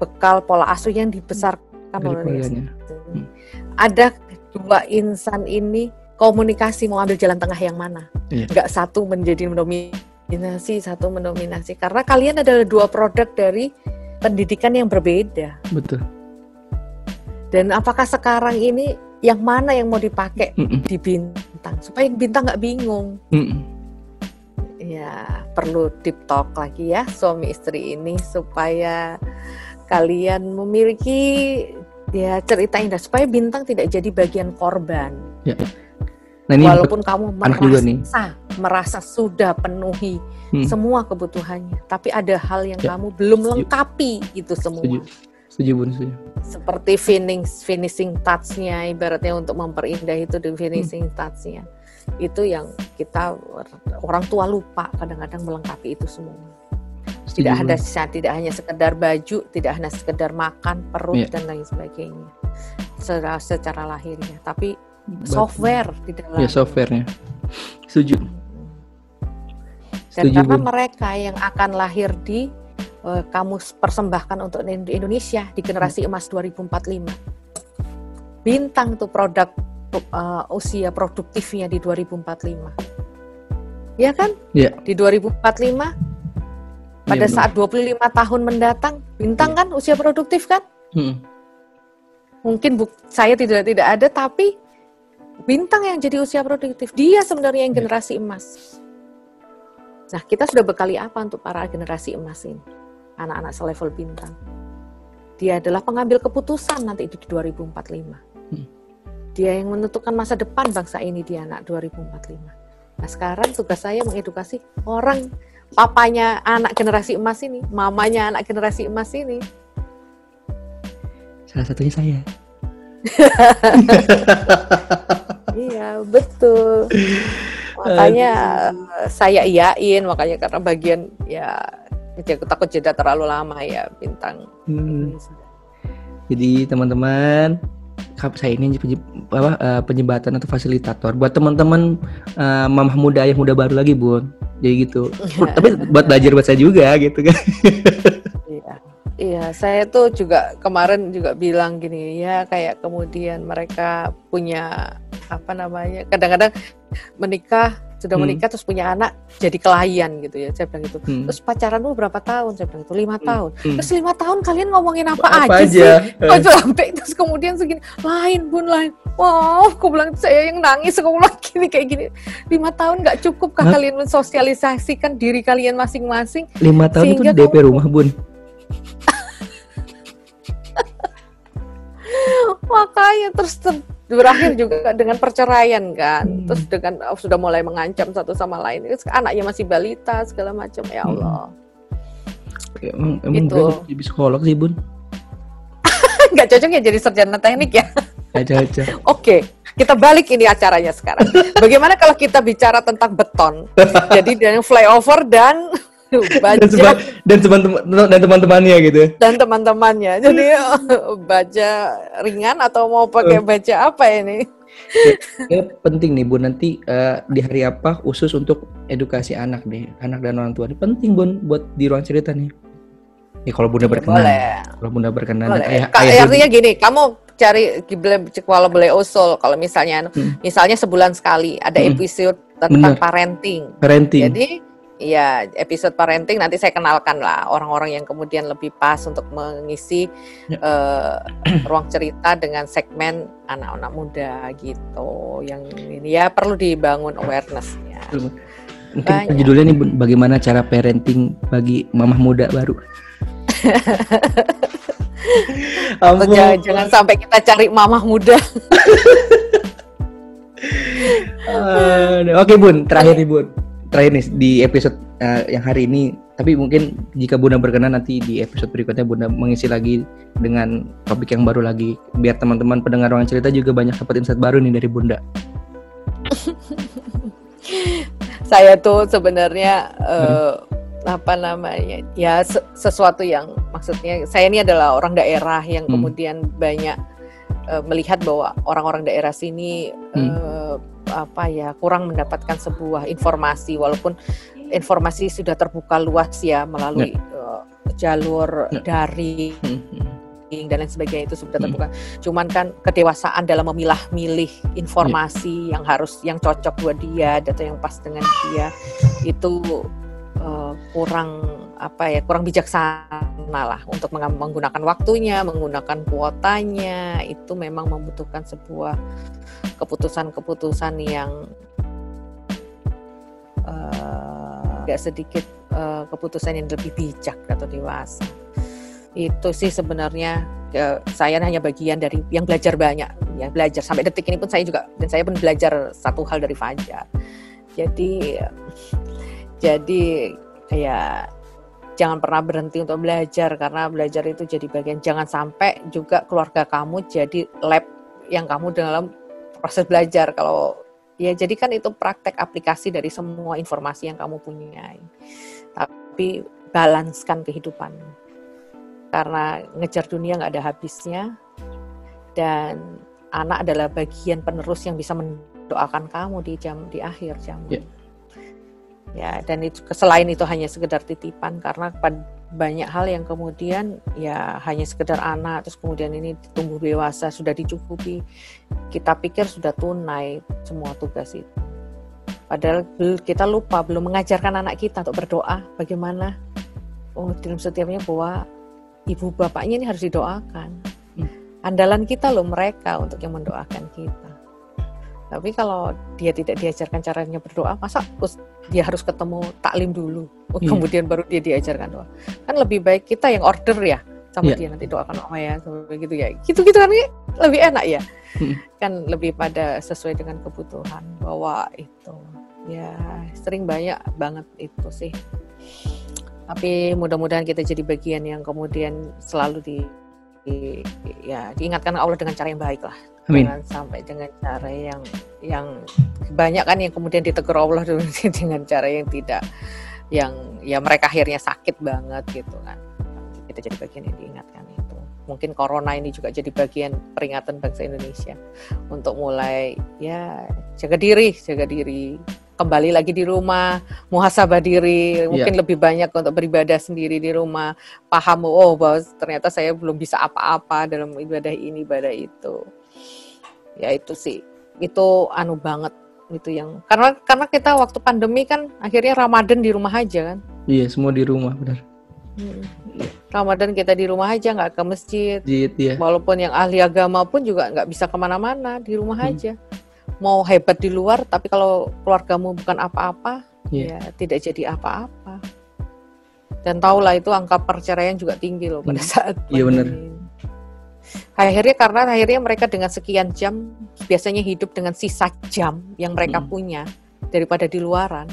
[SPEAKER 2] bekal pola asuh yang dibesarkan oleh Ria. Hmm. Ada dua insan ini komunikasi mau ambil jalan tengah yang mana? Iya. Gak satu menjadi mendominasi mendominasi satu mendominasi karena kalian adalah dua produk dari pendidikan yang berbeda.
[SPEAKER 1] Betul.
[SPEAKER 2] Dan apakah sekarang ini yang mana yang mau dipakai mm -mm. di bintang supaya bintang nggak bingung? Mm -mm. Ya perlu deep talk lagi ya suami istri ini supaya kalian memiliki ya cerita indah supaya bintang tidak jadi bagian korban. Ya. Nah, ini Walaupun kamu merasa juga nih. merasa sudah penuhi hmm. semua kebutuhannya, tapi ada hal yang ya. kamu belum lengkapi itu semua. Setuju.
[SPEAKER 1] Setuju, Bun, setuju.
[SPEAKER 2] Seperti finishing finishing touch-nya ibaratnya untuk memperindah itu di finishing hmm. touch-nya. Itu yang kita orang tua lupa kadang-kadang melengkapi itu semua. Setuju, tidak ada tidak hanya sekedar baju, tidak hanya sekedar makan, perut yeah. dan lain sebagainya. Secara secara lahirnya, tapi software di dalam.
[SPEAKER 1] Ya softwarenya. Setuju.
[SPEAKER 2] Dan Setuju, karena Bun. mereka yang akan lahir di uh, kamu persembahkan untuk Indonesia di generasi emas 2045. Bintang tuh produk uh, usia produktifnya di 2045. Ya kan?
[SPEAKER 1] Iya.
[SPEAKER 2] Di 2045 pada ya, saat 25 tahun mendatang, bintang ya. kan usia produktif kan? Hmm. Mungkin buk, saya tidak tidak ada tapi bintang yang jadi usia produktif, dia sebenarnya yang iya. generasi emas. Nah, kita sudah bekali apa untuk para generasi emas ini? Anak-anak selevel bintang. Dia adalah pengambil keputusan nanti di 2045. Hmm. Dia yang menentukan masa depan bangsa ini di anak 2045. Nah, sekarang tugas saya mengedukasi orang papanya anak generasi emas ini, mamanya anak generasi emas ini.
[SPEAKER 1] Salah satunya saya.
[SPEAKER 2] Iya, betul. Makanya uh, saya iyain makanya karena bagian ya aku takut jeda terlalu lama ya bintang. Hmm.
[SPEAKER 1] jadi teman-teman saya ini apa uh, penyebatan atau fasilitator. Buat teman-teman uh, mamah muda yang muda baru lagi bun. Jadi gitu. Tapi buat belajar buat saya juga gitu kan
[SPEAKER 2] iya saya tuh juga kemarin juga bilang gini ya kayak kemudian mereka punya apa namanya kadang-kadang menikah sudah hmm. menikah terus punya anak jadi klien gitu ya saya bilang itu hmm. terus pacaran lu berapa tahun? Saya bilang itu lima hmm. tahun. Hmm. terus lima tahun kalian ngomongin apa, apa aja, aja? sih? Eh. sampai terus kemudian segini? Lain bun lain. Wow aku bilang saya yang nangis aku bilang gini kayak gini. Lima tahun nggak cukup kah kalian mensosialisasikan diri kalian masing-masing?
[SPEAKER 1] Lima tahun itu DP kamu... rumah bun
[SPEAKER 2] makanya terus ter berakhir juga dengan perceraian kan hmm. terus dengan oh, sudah mulai mengancam satu sama lain itu anaknya masih balita segala macam ya hmm. Allah
[SPEAKER 1] hmm. emang emang itu. jadi psikolog sih bun
[SPEAKER 2] nggak cocok ya jadi sarjana teknik ya
[SPEAKER 1] nggak cocok
[SPEAKER 2] oke kita balik ini acaranya sekarang bagaimana kalau kita bicara tentang beton jadi dengan flyover dan
[SPEAKER 1] baca dan, teman-teman dan teman-temannya gitu
[SPEAKER 2] dan teman-temannya jadi baca ringan atau mau pakai eh. baca apa ini
[SPEAKER 1] ya, penting nih bun nanti uh, di hari apa khusus untuk edukasi anak deh anak dan orang tua ini penting bun buat di ruang cerita nih ya kalau bunda ya, berkenan boleh. kalau bunda berkenan
[SPEAKER 2] boleh. ayah, ayah artinya gini kamu cari kalau boleh usul kalau misalnya hmm. misalnya sebulan sekali ada hmm. episode tentang Bener. parenting
[SPEAKER 1] parenting
[SPEAKER 2] jadi ya episode parenting nanti saya kenalkan lah orang-orang yang kemudian lebih pas untuk mengisi ya. uh, ruang cerita dengan segmen anak-anak muda gitu yang ini ya perlu dibangun awarenessnya.
[SPEAKER 1] Mungkin judulnya nih bagaimana cara parenting bagi mamah muda baru.
[SPEAKER 2] jangan, jangan sampai kita cari mamah muda.
[SPEAKER 1] uh, Oke okay, bun, terakhir nih bun terakhir nih di episode uh, yang hari ini tapi mungkin jika Bunda berkenan nanti di episode berikutnya Bunda mengisi lagi dengan topik yang baru lagi biar teman-teman pendengar ruang cerita juga banyak dapat insight baru nih dari Bunda.
[SPEAKER 2] Saya tuh sebenarnya uh, apa namanya ya sesuatu yang maksudnya saya ini adalah orang daerah yang hmm. kemudian banyak uh, melihat bahwa orang-orang daerah sini hmm. uh, apa ya kurang mendapatkan sebuah informasi walaupun informasi sudah terbuka luas ya melalui ya. Uh, jalur ya. dari hmm, hmm. dan lain sebagainya itu sudah hmm. terbuka. Hmm. Cuman kan kedewasaan dalam memilah-milih informasi ya. yang harus yang cocok buat dia, data yang pas dengan dia itu uh, kurang apa ya kurang bijaksana lah untuk menggunakan waktunya, menggunakan kuotanya itu memang membutuhkan sebuah keputusan-keputusan yang uh, sedikit uh, keputusan yang lebih bijak atau dewasa. Itu sih sebenarnya uh, saya hanya bagian dari yang belajar banyak, ya belajar sampai detik ini pun saya juga dan saya pun belajar satu hal dari Fajar. Jadi jadi kayak jangan pernah berhenti untuk belajar karena belajar itu jadi bagian. Jangan sampai juga keluarga kamu jadi lab yang kamu dalam proses belajar. Kalau ya jadi kan itu praktek aplikasi dari semua informasi yang kamu punya tapi balanskan kehidupan. Karena ngejar dunia nggak ada habisnya. Dan anak adalah bagian penerus yang bisa mendoakan kamu di jam di akhir jam yeah ya dan itu selain itu hanya sekedar titipan karena banyak hal yang kemudian ya hanya sekedar anak terus kemudian ini tumbuh dewasa sudah dicukupi. Kita pikir sudah tunai semua tugas itu. Padahal kita lupa belum mengajarkan anak kita untuk berdoa. Bagaimana? Oh dalam setiapnya bahwa ibu bapaknya ini harus didoakan. Hmm. andalan kita loh mereka untuk yang mendoakan kita tapi kalau dia tidak diajarkan caranya berdoa masa dia harus ketemu taklim dulu yeah. kemudian baru dia diajarkan doa kan lebih baik kita yang order ya sama yeah. dia nanti doakan mama ya ya gitu gitu kan lebih enak ya hmm. kan lebih pada sesuai dengan kebutuhan bahwa itu ya sering banyak banget itu sih tapi mudah-mudahan kita jadi bagian yang kemudian selalu di, di ya diingatkan Allah dengan cara yang baik lah Amin. jangan sampai dengan cara yang yang banyak kan yang kemudian ditegur Allah dengan cara yang tidak yang ya mereka akhirnya sakit banget gitu kan. Kita jadi bagian yang diingatkan itu. Mungkin corona ini juga jadi bagian peringatan bangsa Indonesia untuk mulai ya jaga diri jaga diri kembali lagi di rumah muhasabah diri mungkin yeah. lebih banyak untuk beribadah sendiri di rumah paham oh bahwa ternyata saya belum bisa apa-apa dalam ibadah ini ibadah itu ya itu sih itu anu banget itu yang karena karena kita waktu pandemi kan akhirnya Ramadan di rumah aja kan
[SPEAKER 1] iya semua di rumah benar
[SPEAKER 2] hmm. Ramadan kita di rumah aja nggak ke masjid
[SPEAKER 1] Jit, iya.
[SPEAKER 2] walaupun yang ahli agama pun juga nggak bisa ke mana-mana di rumah hmm. aja mau hebat di luar tapi kalau keluargamu bukan apa-apa yeah. ya tidak jadi apa-apa dan tahulah itu angka perceraian juga tinggi loh pada hmm. saat
[SPEAKER 1] iya benar
[SPEAKER 2] akhirnya karena akhirnya mereka dengan sekian jam biasanya hidup dengan sisa jam yang mereka hmm. punya daripada di luaran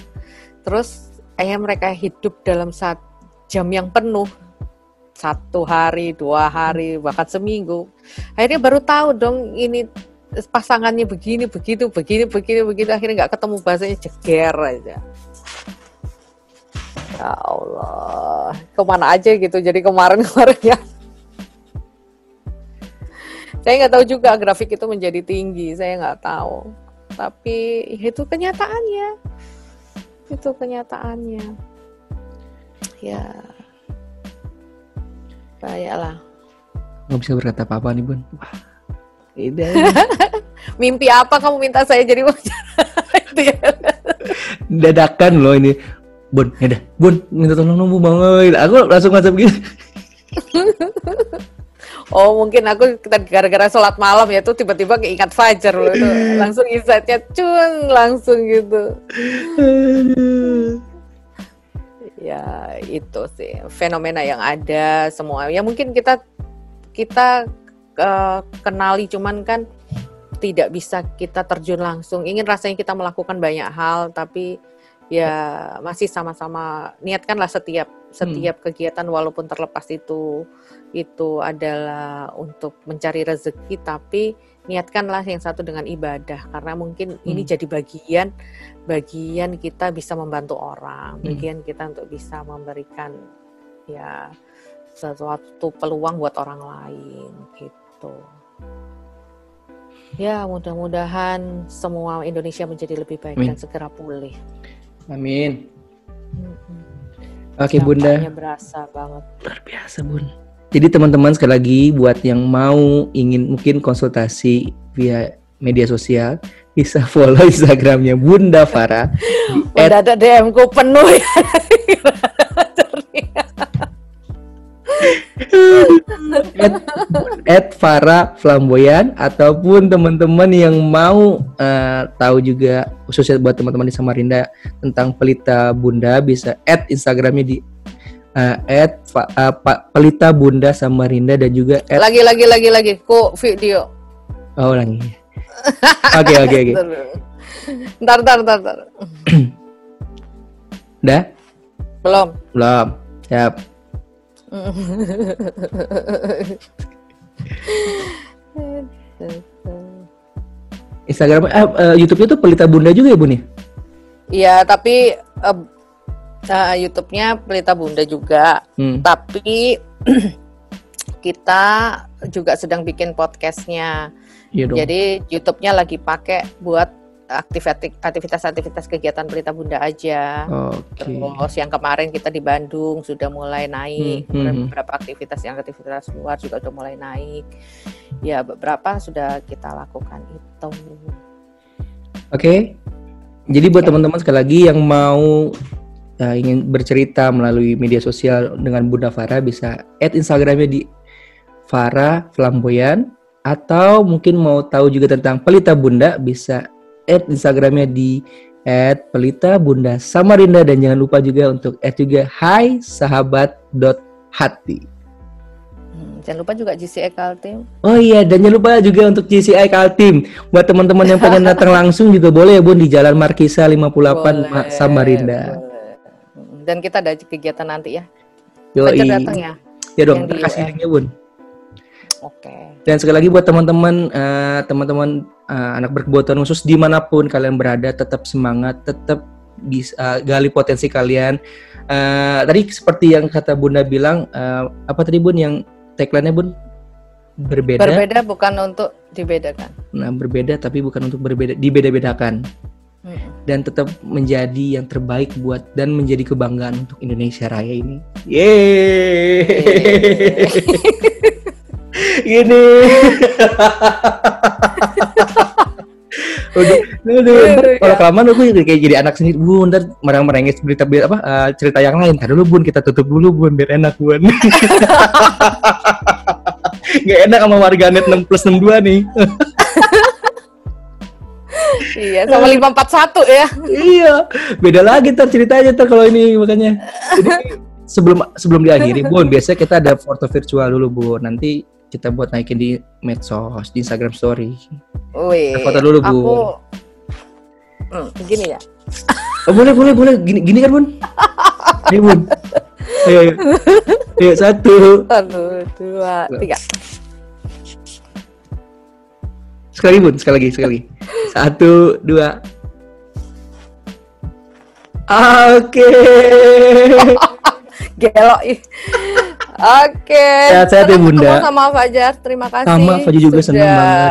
[SPEAKER 2] terus akhirnya mereka hidup dalam saat jam yang penuh satu hari dua hari bahkan seminggu akhirnya baru tahu dong ini pasangannya begini begitu begini begini begitu. Akhirnya nggak ketemu bahasanya jeger aja. Ya Allah. Ke mana aja gitu jadi kemarin kemarin ya. Saya nggak tahu juga grafik itu menjadi tinggi saya nggak tahu. Tapi itu kenyataannya. Itu kenyataannya. Ya. Lah.
[SPEAKER 1] Nggak bisa berkata apa-apa nih bun. wah
[SPEAKER 2] mimpi apa kamu minta saya jadi
[SPEAKER 1] ya. dadakan loh ini bun ya dah bun minta tolong nunggu banget aku langsung ngajak begini
[SPEAKER 2] Oh mungkin aku gara-gara sholat malam ya tuh tiba-tiba keingat fajar loh itu langsung insightnya cun langsung gitu. ya itu sih fenomena yang ada semua. Ya mungkin kita kita uh, kenali cuman kan tidak bisa kita terjun langsung. Ingin rasanya kita melakukan banyak hal tapi ya masih sama-sama niatkanlah setiap setiap hmm. kegiatan walaupun terlepas itu itu adalah untuk mencari rezeki tapi niatkanlah yang satu dengan ibadah karena mungkin hmm. ini jadi bagian bagian kita bisa membantu orang, hmm. bagian kita untuk bisa memberikan ya sesuatu peluang buat orang lain gitu. Ya, mudah-mudahan semua Indonesia menjadi lebih baik Amin. dan segera pulih.
[SPEAKER 1] Amin. Oke, Bunda.
[SPEAKER 2] berasa banget.
[SPEAKER 1] Luar biasa, Bun. Jadi teman-teman sekali lagi buat yang mau ingin mungkin konsultasi via media sosial bisa follow Instagramnya Bunda Farah.
[SPEAKER 2] Udah ada DM ku penuh ya.
[SPEAKER 1] at, at Farah Flamboyan ataupun teman-teman yang mau uh, tahu juga khususnya buat teman-teman di Samarinda tentang pelita Bunda bisa add Instagramnya di uh, at uh, pelita Bunda Samarinda dan juga
[SPEAKER 2] at, lagi lagi lagi lagi. Kok video?
[SPEAKER 1] Oh lagi. Oke oke oke.
[SPEAKER 2] Ntar ntar ntar, ntar.
[SPEAKER 1] udah
[SPEAKER 2] belum.
[SPEAKER 1] Belum. Siap Instagram, eh, uh, YouTube-nya tuh Pelita Bunda juga ya, Bun ya?
[SPEAKER 2] Iya, tapi uh, uh, YouTube-nya Pelita Bunda juga. Hmm. Tapi kita juga sedang bikin podcastnya. Iya Jadi YouTube-nya lagi pakai buat aktivitas-aktivitas kegiatan Pelita Bunda aja.
[SPEAKER 1] Oke.
[SPEAKER 2] Terus yang kemarin kita di Bandung sudah mulai naik,
[SPEAKER 1] Hmm, hmm, hmm.
[SPEAKER 2] beberapa aktivitas yang aktivitas luar juga sudah mulai naik. Ya beberapa sudah kita lakukan itu.
[SPEAKER 1] Oke. Jadi buat
[SPEAKER 2] Oke.
[SPEAKER 1] teman-teman sekali lagi yang mau uh, ingin bercerita melalui media sosial dengan Bunda Farah bisa add Instagramnya di Farah Flamboyan atau mungkin mau tahu juga tentang Pelita Bunda bisa add Instagramnya di add Pelita Bunda Samarinda dan jangan lupa juga untuk add juga Hai Sahabat dot hati.
[SPEAKER 2] Hmm, jangan lupa juga GCE Kaltim.
[SPEAKER 1] Oh iya, dan jangan lupa juga untuk GCI Kaltim. Buat teman-teman yang pengen datang langsung juga boleh ya Bun di Jalan Markisa 58
[SPEAKER 2] Boleh,
[SPEAKER 1] Samarinda.
[SPEAKER 2] boleh. Dan kita ada kegiatan nanti ya.
[SPEAKER 1] Yoi.
[SPEAKER 2] Datang ya.
[SPEAKER 1] Ya dong, kasih linknya Bun.
[SPEAKER 2] Oke.
[SPEAKER 1] Dan sekali lagi buat teman-teman, eh, teman-teman eh, anak berkebutuhan khusus di mana pun kalian berada, tetap semangat, tetap bisa eh, gali potensi kalian. Eh, tadi seperti yang kata Bunda bilang, eh, apa tadi Bun yang tagline-nya Bun? Berbeda,
[SPEAKER 2] Berbeda bukan untuk dibedakan.
[SPEAKER 1] nah berbeda tapi bukan untuk berbeda, dibeda-bedakan.
[SPEAKER 2] Hmm.
[SPEAKER 1] dan tetap menjadi yang terbaik buat dan menjadi kebanggaan untuk Indonesia Raya ini. Yeay. Gini. Udah, udah, kalau
[SPEAKER 2] ya.
[SPEAKER 1] kelamaan aku kayak jadi anak sendiri, bun. Ntar mereng-merengis berita berita apa eh, cerita yang lain. Tadi dulu bun, kita tutup dulu bun, biar enak bun. Gak enak sama warganet 6 plus 62 nih.
[SPEAKER 2] Iya, sama 541 ya.
[SPEAKER 1] iya, beda lagi ntar ceritanya ntar kalau ini makanya. Jadi sebelum sebelum diakhiri, Bun, biasanya kita ada foto virtual dulu, Bun. Nanti kita buat naikin di medsos, di Instagram story.
[SPEAKER 2] Wih,
[SPEAKER 1] Foto dulu, Bu.
[SPEAKER 2] Aku Hmm, gini ya.
[SPEAKER 1] Oh, boleh, boleh, boleh. Gini, gini kan, Bun? Ayo, Bun. Ayo, ayo. Ayo, satu.
[SPEAKER 2] Satu, dua, tiga.
[SPEAKER 1] Sekali, Bun. Sekali lagi, sekali lagi. Satu, dua. Oke.
[SPEAKER 2] Gelo ih. Oke.
[SPEAKER 1] Sehat-sehat ya,
[SPEAKER 2] senang
[SPEAKER 1] Bunda.
[SPEAKER 2] sama Fajar. Terima kasih.
[SPEAKER 1] Sama, Fajar juga senang
[SPEAKER 2] Sudah-
[SPEAKER 1] banget.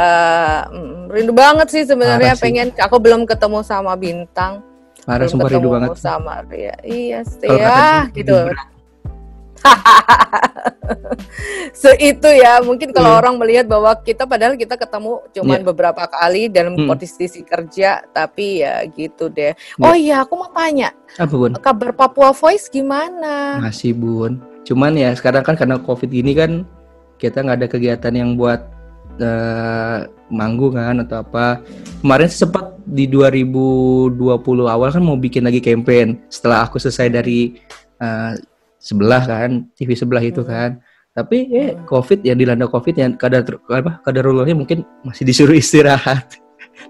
[SPEAKER 2] Mm, rindu banget sih sebenarnya
[SPEAKER 1] sih.
[SPEAKER 2] pengen aku belum ketemu sama Bintang.
[SPEAKER 1] Parah, sumpah rindu banget.
[SPEAKER 2] sama Ria. Iya, sih ya gitu. Seitu ya, mungkin kalau
[SPEAKER 1] Iya.
[SPEAKER 2] orang melihat bahwa kita padahal kita ketemu cuman
[SPEAKER 1] Iya.
[SPEAKER 2] beberapa kali dalam
[SPEAKER 1] Hmm.
[SPEAKER 2] posisi kerja, tapi ya gitu deh. Oh iya, aku mau tanya,
[SPEAKER 1] Apa, Bun?
[SPEAKER 2] kabar Papua Voice gimana?
[SPEAKER 1] Masih bun. Cuman ya sekarang kan karena covid gini kan kita nggak ada kegiatan yang buat eh, manggung kan atau apa. Kemarin sempat di 2020 awal kan mau bikin lagi campaign setelah aku selesai dari eh, sebelah kan TV sebelah itu
[SPEAKER 2] Hmm.
[SPEAKER 1] kan. Tapi eh covid yang dilanda covid yang kadar apa kadarulahnya mungkin masih disuruh istirahat.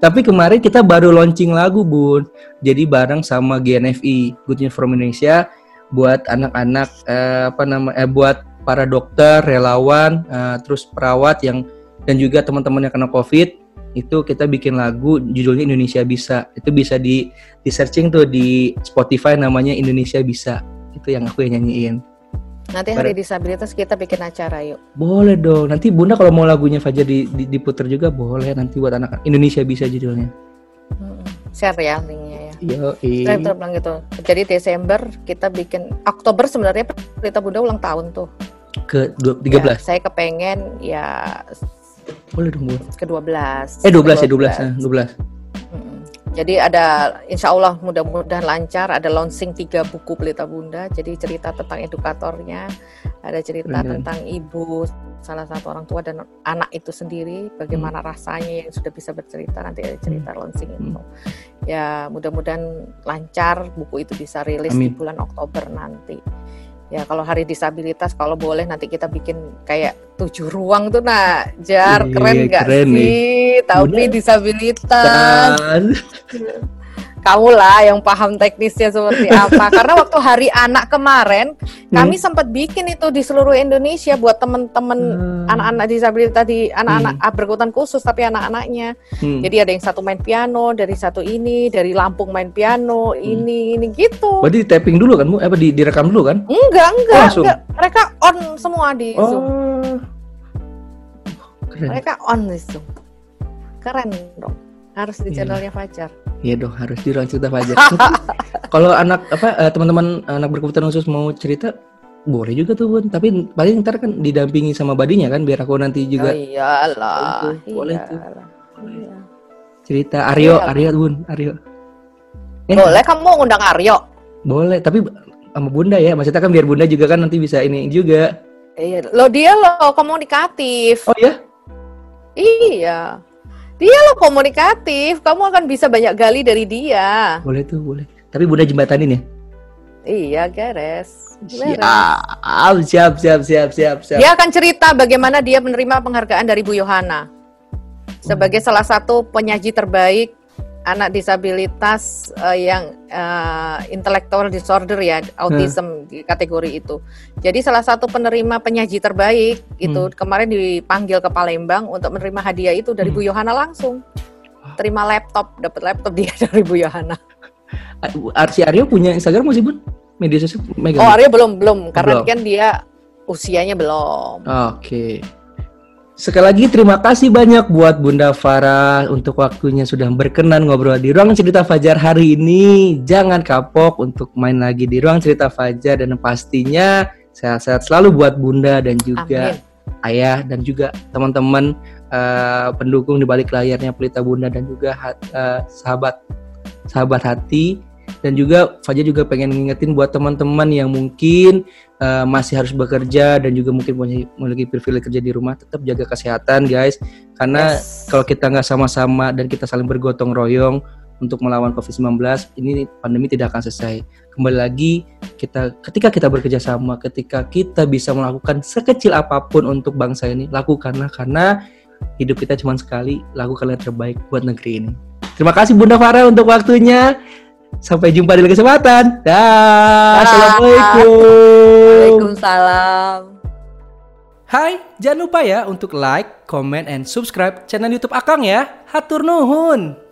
[SPEAKER 1] Tapi kemarin kita baru launching lagu bun. Jadi bareng sama GNFI Good News from Indonesia buat anak-anak eh, apa nama eh buat para dokter, relawan, eh, terus perawat yang dan juga teman-teman yang kena COVID itu kita bikin lagu judulnya Indonesia Bisa. Itu bisa di di searching tuh di Spotify namanya Indonesia Bisa. Itu yang aku yang nyanyiin.
[SPEAKER 2] Nanti hari disabilitas kita bikin acara yuk.
[SPEAKER 1] Boleh dong. Nanti Bunda kalau mau lagunya Fajar di, di- diputer juga boleh nanti buat anak Indonesia Bisa judulnya.
[SPEAKER 2] Mm-mm. Share ya ya.
[SPEAKER 1] Yo,
[SPEAKER 2] betul bilang gitu. Jadi Desember kita bikin Oktober sebenarnya Pelita Bunda ulang tahun tuh.
[SPEAKER 1] ke dua-
[SPEAKER 2] Ya,
[SPEAKER 1] 13.
[SPEAKER 2] saya kepengen ya
[SPEAKER 1] Boleh dong, Bu.
[SPEAKER 2] ke 12.
[SPEAKER 1] Eh 12 ya 12 ya, 12.
[SPEAKER 2] Jadi ada insya Allah mudah-mudahan lancar ada launching tiga buku Pelita Bunda. Jadi cerita tentang edukatornya, ada cerita
[SPEAKER 1] Keren.
[SPEAKER 2] tentang ibu salah satu orang tua dan anak itu sendiri, bagaimana rasanya yang sudah bisa bercerita nanti ada cerita launching
[SPEAKER 1] Hmm.
[SPEAKER 2] itu. Ya mudah-mudahan lancar buku itu bisa rilis di
[SPEAKER 1] Amin.
[SPEAKER 2] bulan Oktober nanti. Ya kalau hari disabilitas kalau boleh nanti kita bikin kayak tujuh ruang tuh nah jar
[SPEAKER 1] Iya,
[SPEAKER 2] keren nggak
[SPEAKER 1] keren nih.
[SPEAKER 2] sih tapi
[SPEAKER 1] Udah.
[SPEAKER 2] disabilitas
[SPEAKER 1] Dan
[SPEAKER 2] kamu lah yang paham teknisnya seperti apa. Karena waktu Hari Anak kemarin, kami sempat bikin itu di seluruh Indonesia buat teman-teman
[SPEAKER 1] Hmm.
[SPEAKER 2] anak-anak disabilitas di anak-anak ah, berkebutuhan khusus tapi anak-anaknya.
[SPEAKER 1] Hmm.
[SPEAKER 2] Jadi ada yang satu main piano, dari satu ini, dari Lampung main piano, ini ini gitu.
[SPEAKER 1] Berarti di tapping dulu kan, Bu? Eh, Apa di direkam dulu kan?
[SPEAKER 2] Enggak, enggak,
[SPEAKER 1] langsung?
[SPEAKER 2] enggak. Mereka on semua di Zoom.
[SPEAKER 1] Oh. Keren.
[SPEAKER 2] Mereka on di Zoom. Keren dong. Harus di
[SPEAKER 1] Iya.
[SPEAKER 2] channelnya Fajar.
[SPEAKER 1] Iya dong, harus di ruang cerita Fajar. Kalau anak apa eh, teman-teman anak berkebutuhan khusus mau cerita boleh juga tuh bun. Tapi paling ntar kan didampingi sama badinya kan, biar aku nanti
[SPEAKER 2] Oh
[SPEAKER 1] juga
[SPEAKER 2] iyalah.
[SPEAKER 1] Boleh tuh, boleh tuh.
[SPEAKER 2] iyalah. Iya.
[SPEAKER 1] cerita Aryo,
[SPEAKER 2] Iya.
[SPEAKER 1] Aryo bun, Aryo. Eh,
[SPEAKER 2] Boleh kamu undang Aryo?
[SPEAKER 1] Boleh, tapi sama bunda ya. Maksudnya kan biar bunda juga kan nanti bisa ini juga.
[SPEAKER 2] Iya, lo dia lo komunikatif.
[SPEAKER 1] Oh ya?
[SPEAKER 2] Iya. Dia lo komunikatif. Kamu akan bisa banyak gali dari dia.
[SPEAKER 1] Boleh tuh, boleh. Tapi bunda jembatanin ya?
[SPEAKER 2] Iya, Geres.
[SPEAKER 1] Siap, siap, siap, siap, siap, siap.
[SPEAKER 2] Dia akan cerita bagaimana dia menerima penghargaan dari Bu Yohana sebagai salah satu penyaji terbaik anak disabilitas eh, yang eh, intellectual disorder ya, autism di kategori itu. Jadi salah satu penerima penyaji terbaik itu kemarin dipanggil ke Palembang untuk menerima hadiah itu dari
[SPEAKER 1] Hmm.
[SPEAKER 2] Bu Yohana langsung. Terima laptop, dapat laptop dia dari Bu Yohana.
[SPEAKER 1] Arsi Aryo punya Instagram masih bun? Media sosial?
[SPEAKER 2] Oh, Arya belum belum karena
[SPEAKER 1] Belum.
[SPEAKER 2] kan dia usianya belum.
[SPEAKER 1] Oke. Sekali lagi terima kasih banyak buat Bunda Farah untuk waktunya sudah berkenan ngobrol di Ruang Cerita Fajar hari ini. Jangan kapok untuk main lagi di Ruang Cerita Fajar dan pastinya sehat-sehat selalu buat Bunda dan juga
[SPEAKER 2] Amin.
[SPEAKER 1] ayah dan juga teman-teman eh, pendukung di balik layarnya Pelita Bunda dan juga eh, sahabat sahabat hati dan juga Fajar juga pengen ngingetin buat teman-teman yang mungkin eh, masih harus bekerja dan juga mungkin punya memiliki privilege kerja di rumah tetap jaga kesehatan guys. Karena
[SPEAKER 2] Yes.
[SPEAKER 1] kalau kita nggak sama-sama dan kita saling bergotong royong untuk melawan COVID-19 ini pandemi tidak akan selesai. Kembali lagi kita ketika kita bekerja sama ketika kita bisa melakukan sekecil apa pun untuk bangsa ini lakukanlah. Karena hidup kita cuma sekali lakukanlah yang terbaik buat negeri ini. Terima kasih Bunda Farah untuk waktunya sampai jumpa di lain kesempatan dah assalamualaikum
[SPEAKER 2] Waalaikumsalam.
[SPEAKER 1] Hai, jangan lupa ya untuk like, comment, and subscribe channel YouTube Akang ya. Hatur nuhun.